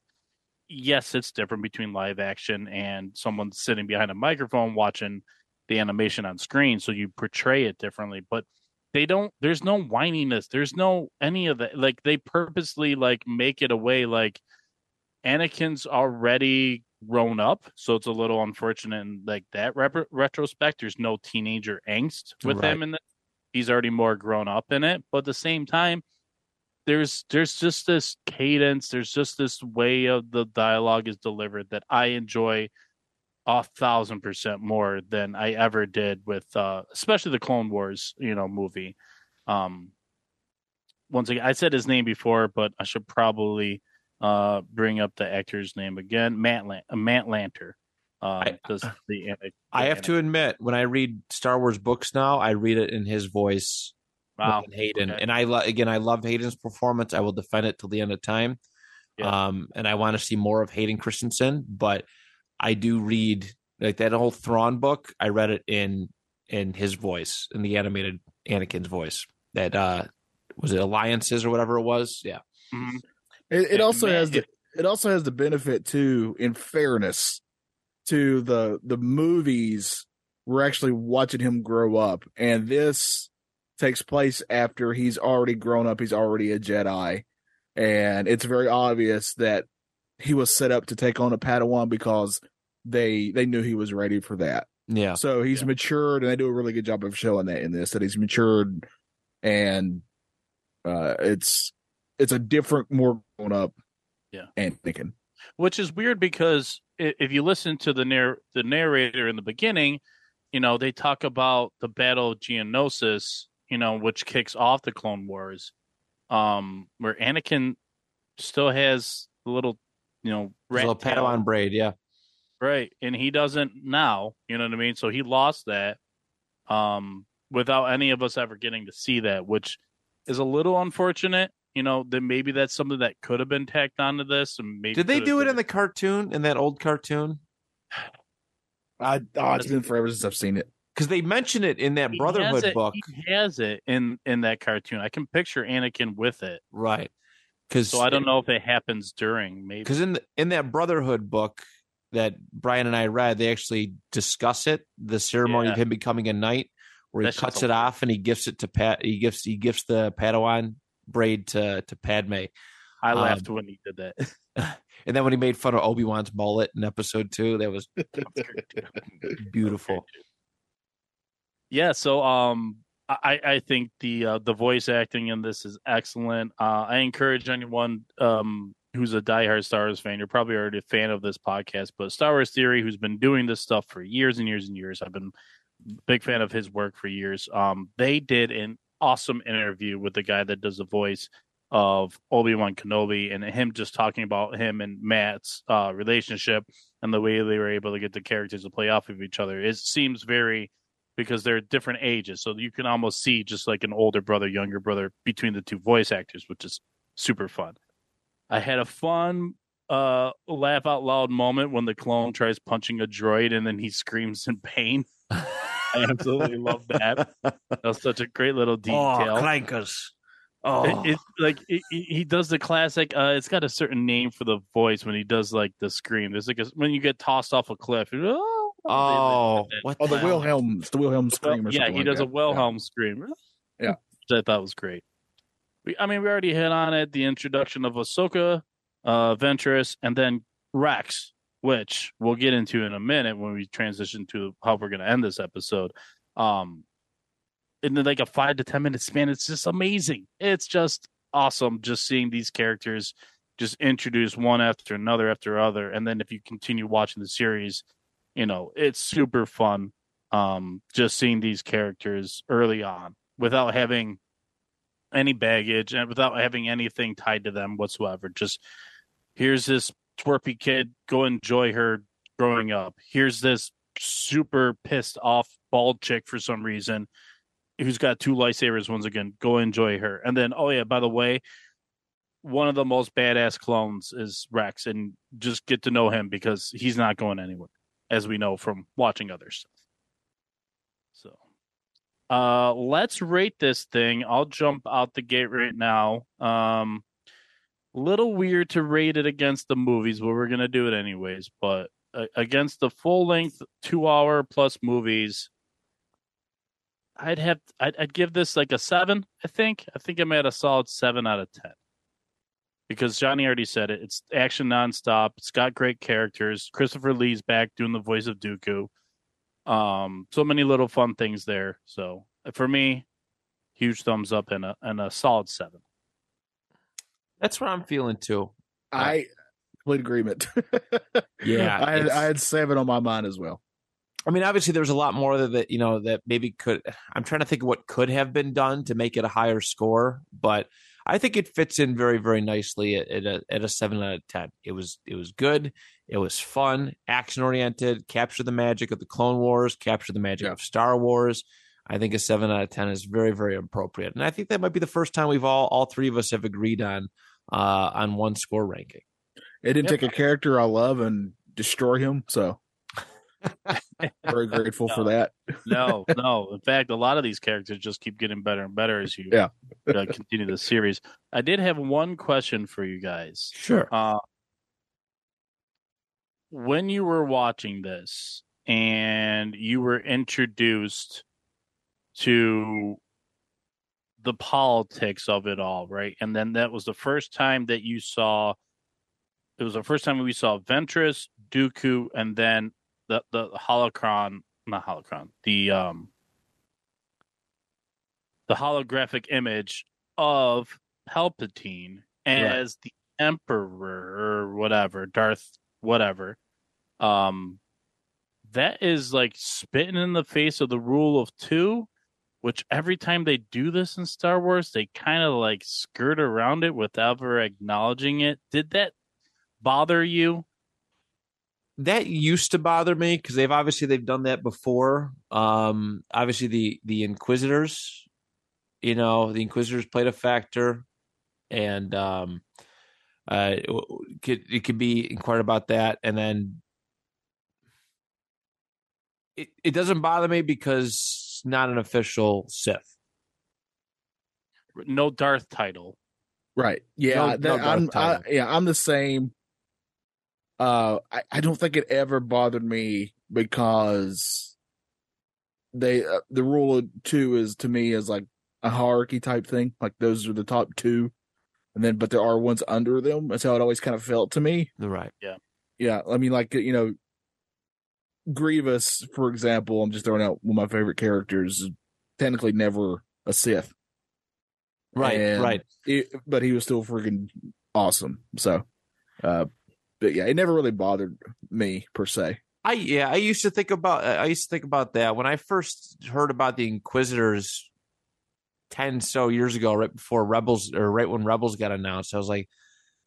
Yes, it's different between live action and someone sitting behind a microphone watching the animation on screen, so you portray it differently. But they don't. There's no whininess. There's no any of that. Like they purposely like make it away like Anakin's already grown up, so it's a little unfortunate in like that rep- retrospect. There's no teenager angst with Right. him, and he's already more grown up in it. But at the same time, there's there's just this cadence. There's just this way of the dialogue is delivered that I enjoy a thousand percent more than I ever did with, uh, especially the Clone Wars, you know, movie. Um, once again, I said his name before, but I should probably uh bring up the actor's name again. Matt Lan- uh, Matt Lanter. Uh, I- does the, Ana- I the have to admit, when I read Star Wars books now, I read it in his voice Wow. than Hayden. Okay. And I lo- again, I love Hayden's performance. I will defend it till the end of time. Yeah. Um, and I want to see more of Hayden Christensen, but I do read like that whole Thrawn book. I read it in in his voice, in the animated Anakin's voice. That uh was it Alliances or whatever it was. Yeah. Mhm. It, it also man, has the it- it also has the benefit too, in fairness, to the the movies. We're actually watching him grow up, and this takes place after he's already grown up. He's already a Jedi, and it's very obvious that he was set up to take on a Padawan because they they knew he was ready for that. Yeah. So he's Yeah. matured, and they do a really good job of showing that in this. That he's matured, and uh, it's it's a different, more grown up, Yeah. Anakin. which is weird because if you listen to the narr- the narrator in the beginning, you know they talk about the Battle of Geonosis, you know, which kicks off the Clone Wars, um, where Anakin still has the little, you know, His little tail, Padawan braid. Yeah. right, and he doesn't now. You know what I mean? So he lost that, um, without any of us ever getting to see that, which is a little unfortunate. You know, then maybe that's something that could have been tacked onto this, and maybe Did they do it been- in the cartoon, in that old cartoon? I oh, it's been forever since I've seen it. Because they mention it in that He Brotherhood it- book. He has it in in that cartoon. I can picture Anakin with it. Right. Because So I don't know if it happens during maybe. because in the, in that Brotherhood book that Brian and I read, they actually discuss it, the ceremony of him becoming a knight, where he cuts it off and he gifts it to Pat. He gifts he gifts the Padawan braid to to Padme, I um, laughed when he did that. and then when he made fun of Obi Wan's mullet in Episode Two, that was beautiful. yeah. So um, I I think the uh, the voice acting in this is excellent. Uh, I encourage anyone um who's a diehard Star Wars fan. You're probably already a fan of this podcast, but Star Wars Theory, who's been doing this stuff for years and years and years. I've been big fan of his work for years. Um, they did an awesome interview with the guy that does the voice of Obi Wan Kenobi, and him just talking about him and Matt's uh, relationship and the way they were able to get the characters to play off of each other. It seems very because they're different ages, so you can almost see just like an older brother, younger brother between the two voice actors, which is super fun. I had a fun uh laugh out loud moment when the clone tries punching a droid and then he screams in pain. I absolutely love that. That was such a great little detail. clankers. Oh, It, it's like it, he he does the classic. Uh, it's got a certain name for the voice when he does like the scream. There's like a, when you get tossed off a cliff. Oh, oh, what Oh, the the? Wilhelm, the Wilhelm scream or yeah, he like does that. a Wilhelm scream. Yeah. which I thought was great. We, I mean, we already hit on it. The introduction of Ahsoka, uh, Ventress, and then Rex, which we'll get into in a minute when we transition to how we're going to end this episode. Um, in like a five to ten minute span, it's just amazing. It's just awesome just seeing these characters just introduced one after another after other, and then if you continue watching the series, you know it's super fun. Um, just seeing these characters early on without having any baggage and without having anything tied to them whatsoever. Just here's this twerpy kid, go enjoy her growing up. Here's this super pissed off bald chick for some reason who's got two lightsabers once again. Go enjoy her. And then, oh yeah, by the way, one of the most badass clones is Rex, and just get to know him because he's not going anywhere, as we know from watching other stuff. So, uh, let's rate this thing. I'll jump out the gate right now. Um, little weird to rate it against the movies, but we're gonna do it anyways. But uh, against the full length two hour plus movies, I'd have I'd, I'd give this like a seven. I think I think I'm at a solid seven out of ten because Johnny already said it. It's action nonstop. It's got great characters. Christopher Lee's back doing the voice of Dooku. Um, so many little fun things there. So for me, huge thumbs up and a and a solid seven. That's what I'm feeling too. I complete agreement. Yeah, I had, I had seven on my mind as well. I mean, obviously, there's a lot more that you know that maybe could. I'm trying to think of what could have been done to make it a higher score, but I think it fits in very, very nicely at, at a at a seven out of ten. It was it was good. It was fun, action oriented, capture the magic of the Clone Wars, capture the magic Yeah. of Star Wars. I think a seven out of ten is very, very appropriate, and I think that might be the first time we've all all three of us have agreed on uh on one score ranking. It didn't Yep. take a character I love and destroy him, so very grateful for that. No, no. In fact, a lot of these characters just keep getting better and better as you Yeah. uh, continue the series. I did have one question for you guys. Sure. Uh, when you were watching this and you were introduced to the politics of it all, right? And then that was the first time that you saw. It was the first time we saw Ventress, Dooku, and then the the holocron, not holocron, the um, the holographic image of Palpatine as the Emperor or whatever, Darth whatever. Um, that is like spitting in the face of the rule of two, which every time they do this in Star Wars, they kind of like skirt around it without ever acknowledging it. Did that bother you? That used to bother me because they've obviously they've done that before. Um, obviously the the Inquisitors, you know, the Inquisitors played a factor, and um, uh, it could it could be inquired about that, and then it it doesn't bother me because it's not an official Sith. No Darth title. Right. Yeah. No- that, no Darth I'm. I, yeah. I'm the same. Uh, I, I don't think it ever bothered me because they uh, the rule of two is to me is like a hierarchy type thing. Like those are the top two, and then but there are ones under them. That's how it always kind of felt to me. Right. Yeah. Yeah. I mean, like you know, Grievous, for example. I'm just throwing out one of my favorite characters. Technically, never a Sith. Right. And right. it, but he was still freaking awesome. So, uh, but yeah, it never really bothered me per se. I yeah, I used to think about I used to think about that when I first heard about the Inquisitors ten so years ago, right before Rebels or right when Rebels got announced. I was like,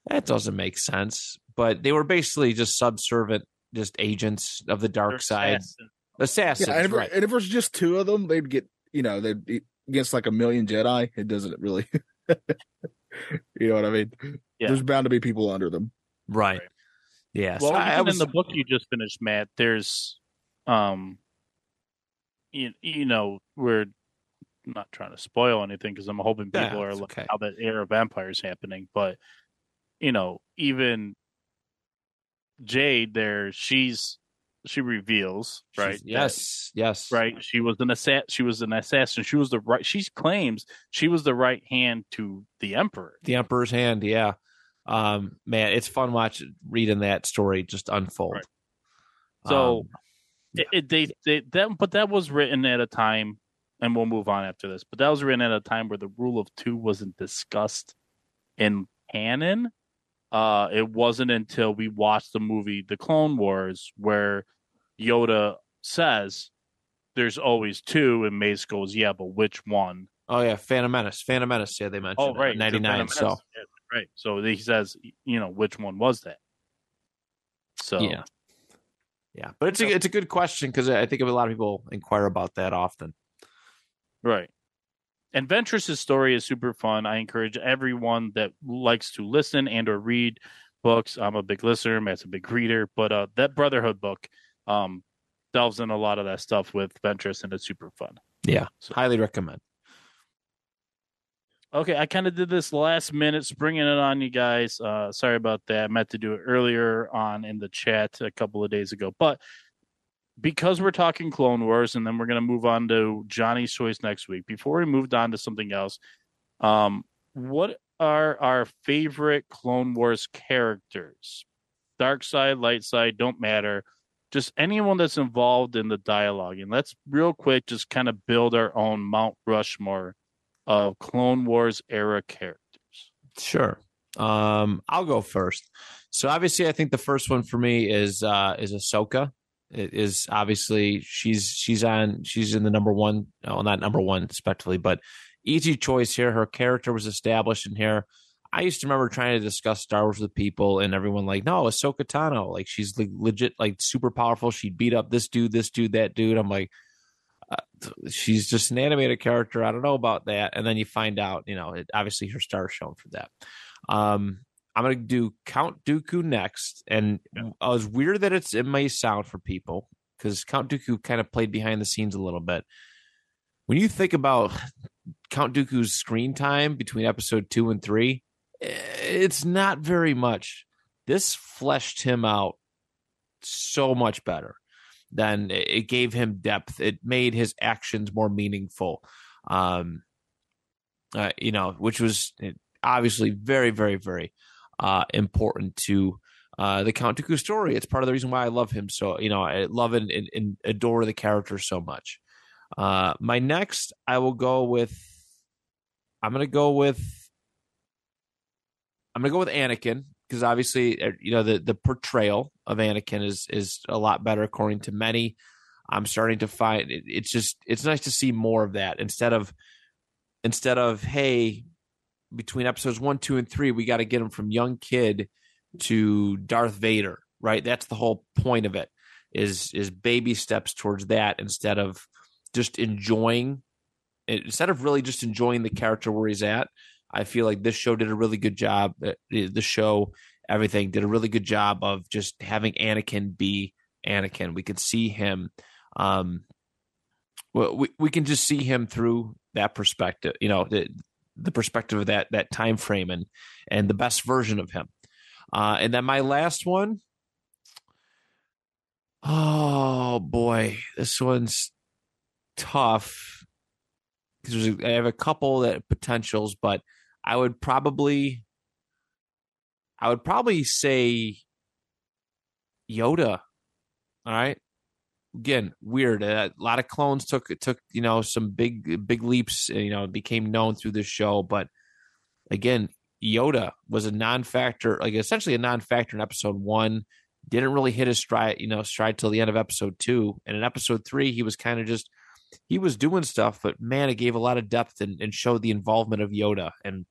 that doesn't make sense. But they were basically just subservient, just agents of the dark They're side, assassins. assassins. Yeah, and if, right? and if there's just two of them, they'd get you know they'd be against like a million Jedi. It doesn't really, you know what I mean? Yeah. There's bound to be people under them. right. Right. Yeah. Well, so even was in the book you just finished, Matt, there's, um, you, you know, we're not trying to spoil anything because I'm hoping Yeah, people are it's like okay. how that era of Empire is happening. But you know, even Jade there, she's she reveals right. she's- Yes. Yes. right. She was an assa- She was an assassin. She was the right. She claims she was the right hand to the Emperor. The Emperor's hand. Yeah. Um. Man, it's fun watching reading that story just unfold. Right. So Um, it, it, they, they that but that was written at a time and we'll move on after this but that was written at a time where the rule of two wasn't discussed in canon uh it wasn't until we watched the movie the clone wars where yoda says there's always two, and Mace goes, yeah, but which one? Oh yeah, Phantom Menace. Phantom Menace. Yeah, they mentioned. Oh, right, ninety nine. So right. So he says, you know, which one was that? So yeah, yeah. But it's a it's a good question because I think a lot of people inquire about that often. Right. And Ventress's story is super fun. I encourage everyone that likes to listen and or read books. I'm a big listener, Matt's a big reader, but uh, that Brotherhood book um, delves in a lot of that stuff with Ventress, and it's super fun. Yeah, So- highly recommend. Okay, I kind of did this last minute, springing it on you guys. Uh, sorry about that. I meant to do it earlier on in the chat a couple of days ago, but because we're talking Clone Wars, and then we're going to move on to Johnny's Choice next week. Before we moved on to something else, um, what are our favorite Clone Wars characters? Dark side, light side, don't matter. Just anyone that's involved in the dialogue, and let's real quick just kind of build our own Mount Rushmore of Clone Wars era characters. Sure. Um, I'll go first. So obviously, I think the first one for me is uh, is Ahsoka. It is obviously she's she's on she's in the number one. Well, not number one, respectively, but easy choice here. Her character was established in here. I used to remember trying to discuss Star Wars with people, and everyone like, no, Ahsoka Tano, like she's like legit, like super powerful. She beat up this dude, this dude, that dude. I'm like, uh, she's just an animated character. I don't know about that. And then you find out, you know, it, obviously her star shown for that. Um, I'm gonna do Count Dooku next, and I was weird that it's it may sound for people because Count Dooku kind of played behind the scenes a little bit. When you think about Count Dooku's screen time between episode two and three, eh, it's not very much. This fleshed him out so much better then it gave him depth. It made his actions more meaningful. Um, uh, you know, which was obviously very, very, very uh, important to uh, the Count Dooku story. It's part of the reason why I love him so. You know, I love and, and, and adore the character so much. Uh, my next, I will go with. I'm gonna go with. I'm gonna go with Anakin because obviously uh, you know the the portrayal of Anakin is is a lot better according to many. I'm starting to find it, it's just it's nice to see more of that instead of instead of hey between episodes 1 2 and 3 we got to get him from young kid to Darth Vader right that's the whole point of it is is baby steps towards that instead of just enjoying instead of really just enjoying the character where he's at I feel like this show did a really good job. uh, The show, everything did a really good job of just having Anakin be Anakin. We could see him. Um, we we can just see him through that perspective. You know, the the perspective of that that time frame and and the best version of him. Uh, and then my last one. Oh boy, this one's tough because I have a couple that potentials, but I would probably, I would probably say Yoda. All right. Again, weird. Uh, a lot of clones took took you know some big big leaps. You know, became known through this show, but again, Yoda was a non-factor, like essentially a non-factor in episode one. Didn't really hit his stride, you know, stride till the end of episode two. And in episode three, he was kind of just he was doing stuff, but man, it gave a lot of depth and, and showed the involvement of Yoda. And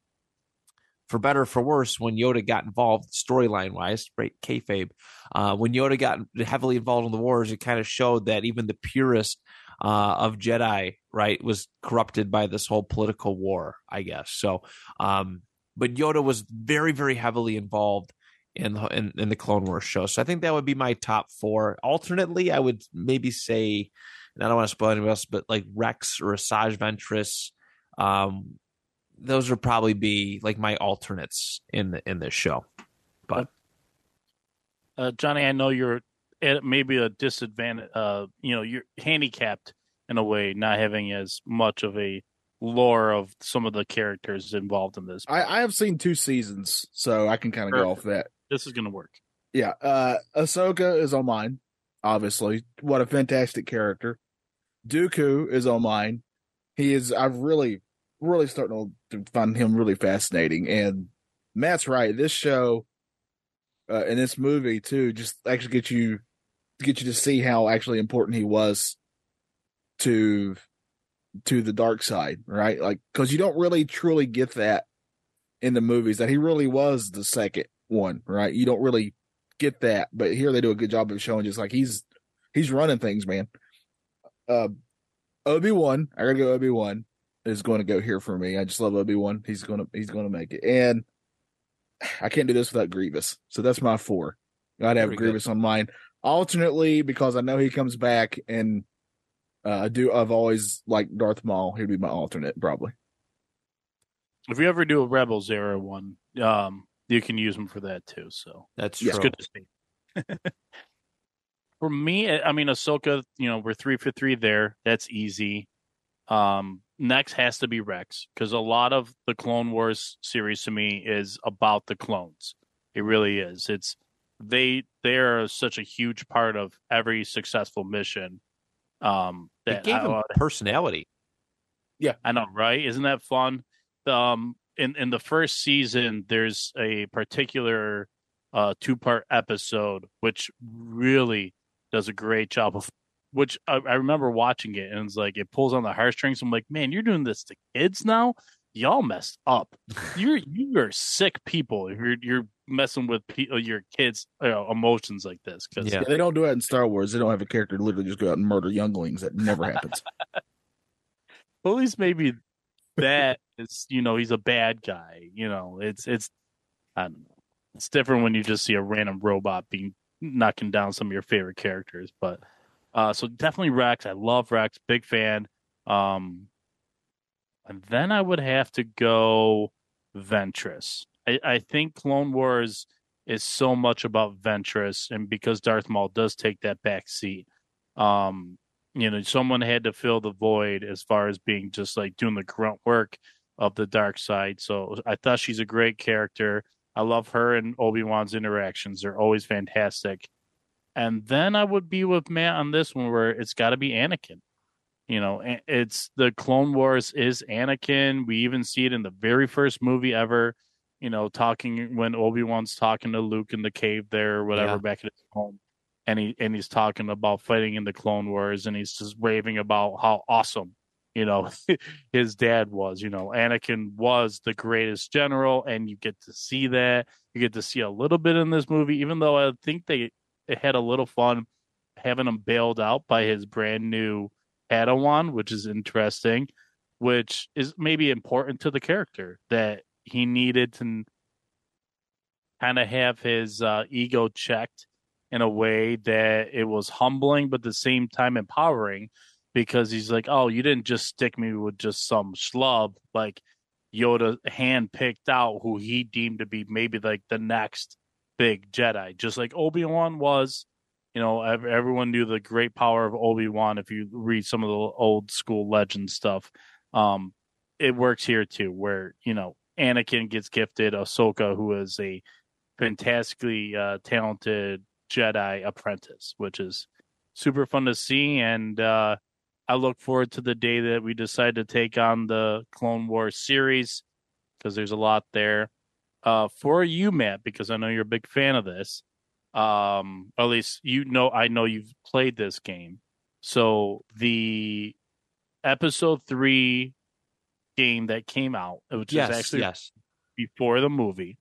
for better or for worse, when Yoda got involved storyline wise, right, kayfabe, uh, when Yoda got heavily involved in the wars, it kind of showed that even the purest uh, of Jedi, right, was corrupted by this whole political war, I guess. So, um, but Yoda was very, very heavily involved in, in in the Clone Wars show. So I think that would be my top four. Alternately, I would maybe say and I don't want to spoil anyone else, but like Rex or Asajj Ventress, um, those would probably be like my alternates in the in this show. But Uh, Johnny, I know you're at maybe a disadvantage. Uh, you know, you're handicapped in a way, not having as much of a lore of some of the characters involved in this. I, I have seen two seasons, so I can kind of go off that. This is going to work. Yeah, uh Ahsoka is on mine. Obviously, what a fantastic character. Dooku is on mine. He is. I've really, really starting to find him really fascinating. And Matt's right. This show, uh, and this movie too, just actually get you get you to see how actually important he was to to the dark side, right? Like because you don't really truly get that in the movies that he really was the second one, right? You don't really get that, but here they do a good job of showing just like he's he's running things, man. Uh, Obi Wan, I gotta go. Obi Wan is going to go here for me. I just love Obi Wan. He's gonna he's gonna make it, and I can't do this without Grievous. So that's my four. I'd have Very good. Grievous on mine alternately because I know he comes back, and uh, I do. I've always liked Darth Maul. He'd be my alternate probably. If you ever do a Rebels era one, um, you can use them for that too. So That's Yeah. true. good to see. for me, I I mean, Ahsoka. You know, we're three for three there. That's easy. Um, next has to be Rex because a lot of the Clone Wars series to me is about the clones. It really is. It's they they are such a huge part of every successful mission. Um, It that gave I- him personality. Yeah, I know, right? Isn't that fun? Um, in in the first season, there's a particular uh two part episode which really does a great job of. Which I, I remember watching it and it's like it pulls on the heartstrings. I'm like, man, you're doing this to kids now. Y'all messed up. You're you're sick people if you're you're messing with pe- uh, your kids' uh, emotions like this. Because Yeah. Yeah, they don't do that in Star Wars. They don't have a character to literally just go out and murder younglings. That never happens. at least maybe that is you know he's a bad guy you know it's it's i don't know it's different when you just see a random robot being knocking down some of your favorite characters but uh so definitely rex. I love rex. Big fan. Um and then i would have to go ventress. I i think clone wars is so much about ventress and because darth maul does take that back seat um you know someone had to fill the void as far as being just like doing the grunt work of the dark side. So i thought she's a great character. I love her and obi-wan's interactions. They're always fantastic and then i would be with matt on this one where it's got to be anakin you know it's the clone wars is anakin we even see it in the very first movie ever you know talking when obi-wan's talking to luke in the cave there or whatever Yeah. back at his home and he and he's talking about fighting in the Clone Wars, and he's just raving about how awesome, you know, his dad was. You know, Anakin was the greatest general, and you get to see that. You get to see a little bit in this movie, even though I think they had a little fun having him bailed out by his brand new Padawan, which is interesting, which is maybe important to the character that he needed to kind of have his uh, ego checked in a way that it was humbling but at the same time empowering because he's like oh you didn't just stick me with just some schlub. Like yoda hand picked out who he deemed to be maybe like the next big jedi just like obi-wan was you know everyone knew the great power of obi-wan if you read some of the old school legend stuff um it works here too where you know anakin gets gifted ahsoka who is a fantastically uh, talented Jedi apprentice, which is super fun to see. And uh, I look forward to the day that we decide to take on the Clone Wars series because there's a lot there. Uh, for you, Matt, because I know you're a big fan of this. Um, at least you know, I know you've played this game. So the episode three game that came out, which Yes, is actually yes. before the movie.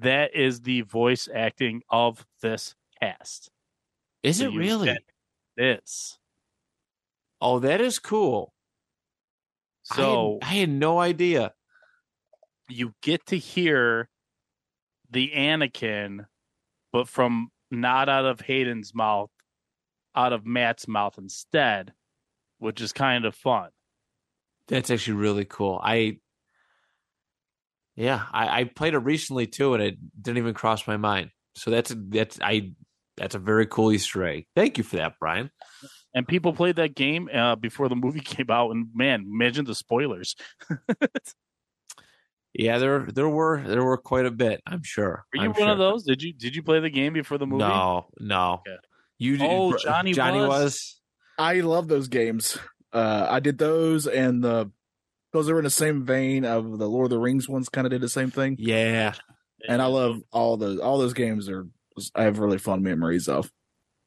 That is the voice acting of this cast. Is So it really? This. Oh, that is cool. I had- So I had, no idea. You get to hear the Anakin, but from not out of Hayden's mouth, out of Matt's mouth instead, which is kind of fun. That's actually really cool. I yeah, I, I played it recently too, and it didn't even cross my mind. So that's that's I that's a very cool Easter egg. Thank you for that, Brian. And people played that game uh, before the movie came out, and man, imagine the spoilers. Yeah, there there were there were quite a bit. I'm sure. Are you I'm one of those? Did you did you play the game before the movie? No, no. Okay. You did- Oh, Johnny Johnny was? was. I love those games. Uh, I did those and the because they were in the same vein of the Lord of the Rings ones. Kind of did the same thing, Yeah, and I love all those. All those games are I have really fun memories of.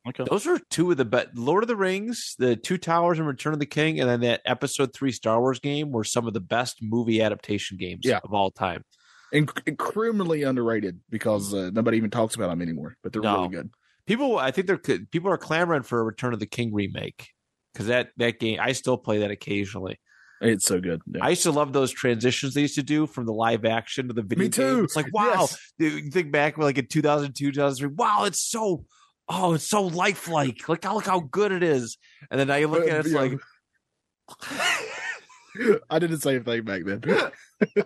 Okay. Those are two of the best. Lord of the Rings, the Two Towers, and Return of the King, and then that Episode Three Star Wars game were some of the best movie adaptation games Yeah. of all time. and, and criminally underrated because uh, nobody even talks about them anymore. But they're No. really good. People, I think they're people are clamoring for a Return of the King remake because that that game I still play that occasionally. It's so good. Yeah. I used to love those transitions they used to do from the live action to the video. Me too. Game. It's like wow, Yes. You think back like in 2002, 2003. Wow, it's so oh, it's so lifelike. Look how look how good it is. And then now you look at it, it's Yeah. like I did the same thing back then.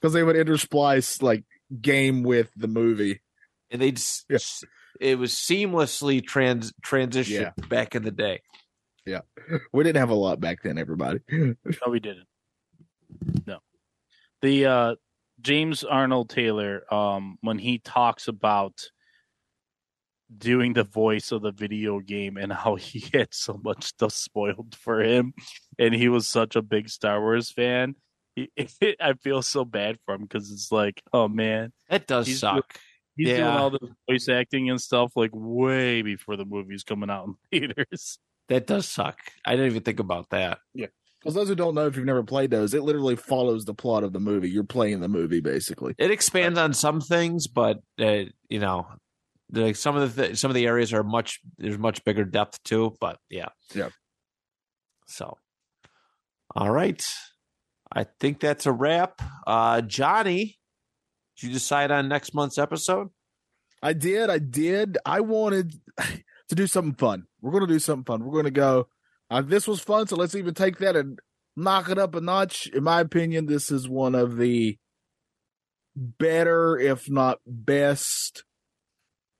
Because they would intersplice like game with the movie. and they just Yeah. it was seamlessly trans transition Yeah. back in the day. Yeah, we didn't have a lot back then, everybody. No, we didn't. No. The uh James Arnold Taylor, um, when he talks about doing the voice of the video game and how he had so much stuff spoiled for him, and he was such a big Star Wars fan. He, I feel so bad for him because it's like, oh man, That does He's suck. he's doing all the voice acting and stuff like way before the movie's coming out in theaters. That does suck. I didn't even think about that. Yeah because those who don't know, if you've never played those, it literally follows the plot of the movie. You're playing the movie, basically. It expands on some things, but uh, you know, the, some of the th- some of the areas are much there's much bigger depth too. But yeah, Yeah. So, all right, I think that's a wrap. Uh, Johnny, did you decide on next month's episode? I did. I did. I wanted to do something fun. We're going to do something fun. We're going to go. Uh, this was fun, so let's even take that and knock it up a notch. In my opinion, this is one of the better, if not best,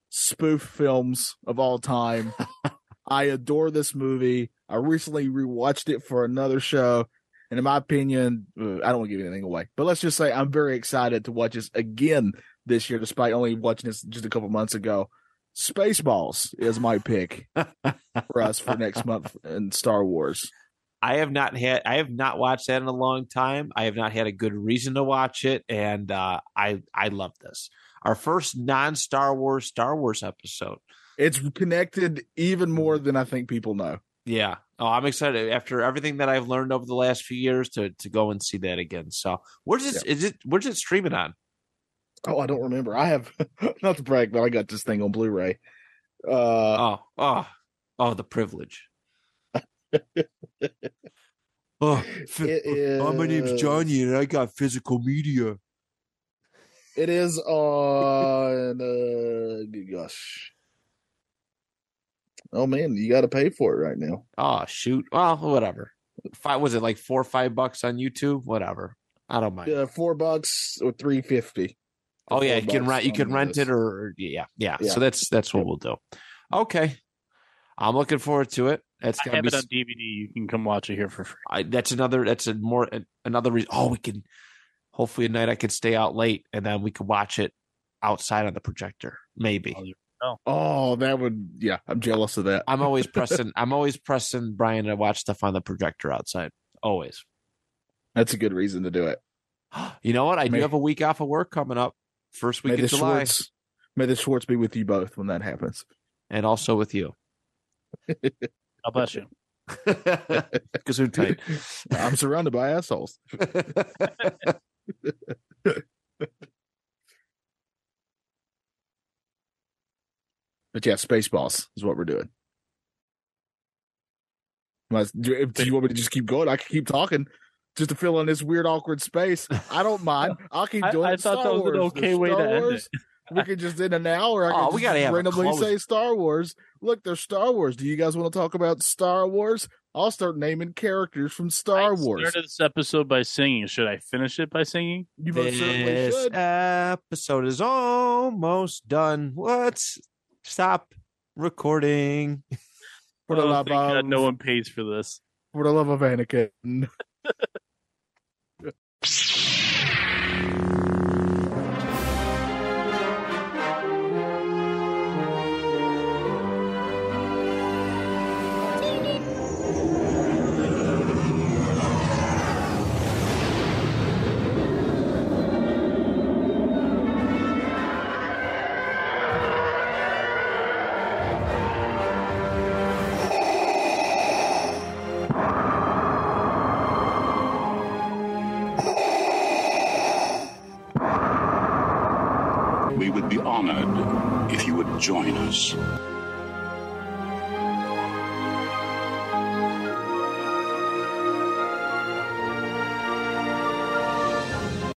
spoof films of all time. I adore this movie. I recently rewatched it for another show. And in my opinion, uh, I don't want to give anything away, but let's just say I'm very excited to watch this again this year, despite only watching this just a couple months ago. Spaceballs is my pick for us for next month in Star Wars. I have not had I have not watched that in a long time. I have not had a good reason to watch it, and uh, I I love this. Our first non Star Wars Star Wars episode. It's connected even more than I think people know. Yeah. Oh, I'm excited after everything that I've learned over the last few years to to go and see that again. So where's it? Is it where's it streaming on? Oh, I don't remember. I have not to brag, but I got this thing on Blu-ray. Uh, Oh, oh, oh, the privilege. oh, it oh, my name's Johnny, and I got physical media. It is on. Uh, gosh. Oh man, you got to pay for it right now. Oh shoot. Well, whatever. Five was it like four or five bucks on YouTube? Whatever. I don't mind. Yeah, four bucks or three fifty. oh yeah, you can rent. You can rent this. it, or, or yeah, yeah, Yeah. So that's that's what we'll do. Okay, I'm looking forward to it. That's I gonna have be. it on DVD. You can come watch it here for free. I, that's another. That's a more another reason. Oh, we can. Hopefully, at night I could stay out late, and then we could watch it outside on the projector. Maybe. Oh, oh that would. Yeah, I'm jealous of that. I'm always pressing. I'm always pressing Brian to watch stuff on the projector outside. Always. That's a good reason to do it. You know what? I do have a week off of work coming up. First week May the of July, Schwartz, may the Schwartz be with you both when that happens. and also with you. God bless you. Gesundheit. I'm surrounded by assholes. But yeah, Spaceballs is what we're doing. Do do you want me to just keep going? I can keep talking just to fill in this weird, awkward space. I don't mind. I'll keep doing I it. thought Star that was an Wars. okay There's way to end Wars. We could just in an hour. I Oh, could we gotta randomly say Star Wars. Look, there's Star Wars. Do you guys want to talk about Star Wars? I'll start naming characters from Star I Wars. started this episode by singing. Should I finish it by singing? You most certainly this should. episode is almost done. Let's stop recording. For the Oh, love thank God no one pays for this. For the love of Anakin. We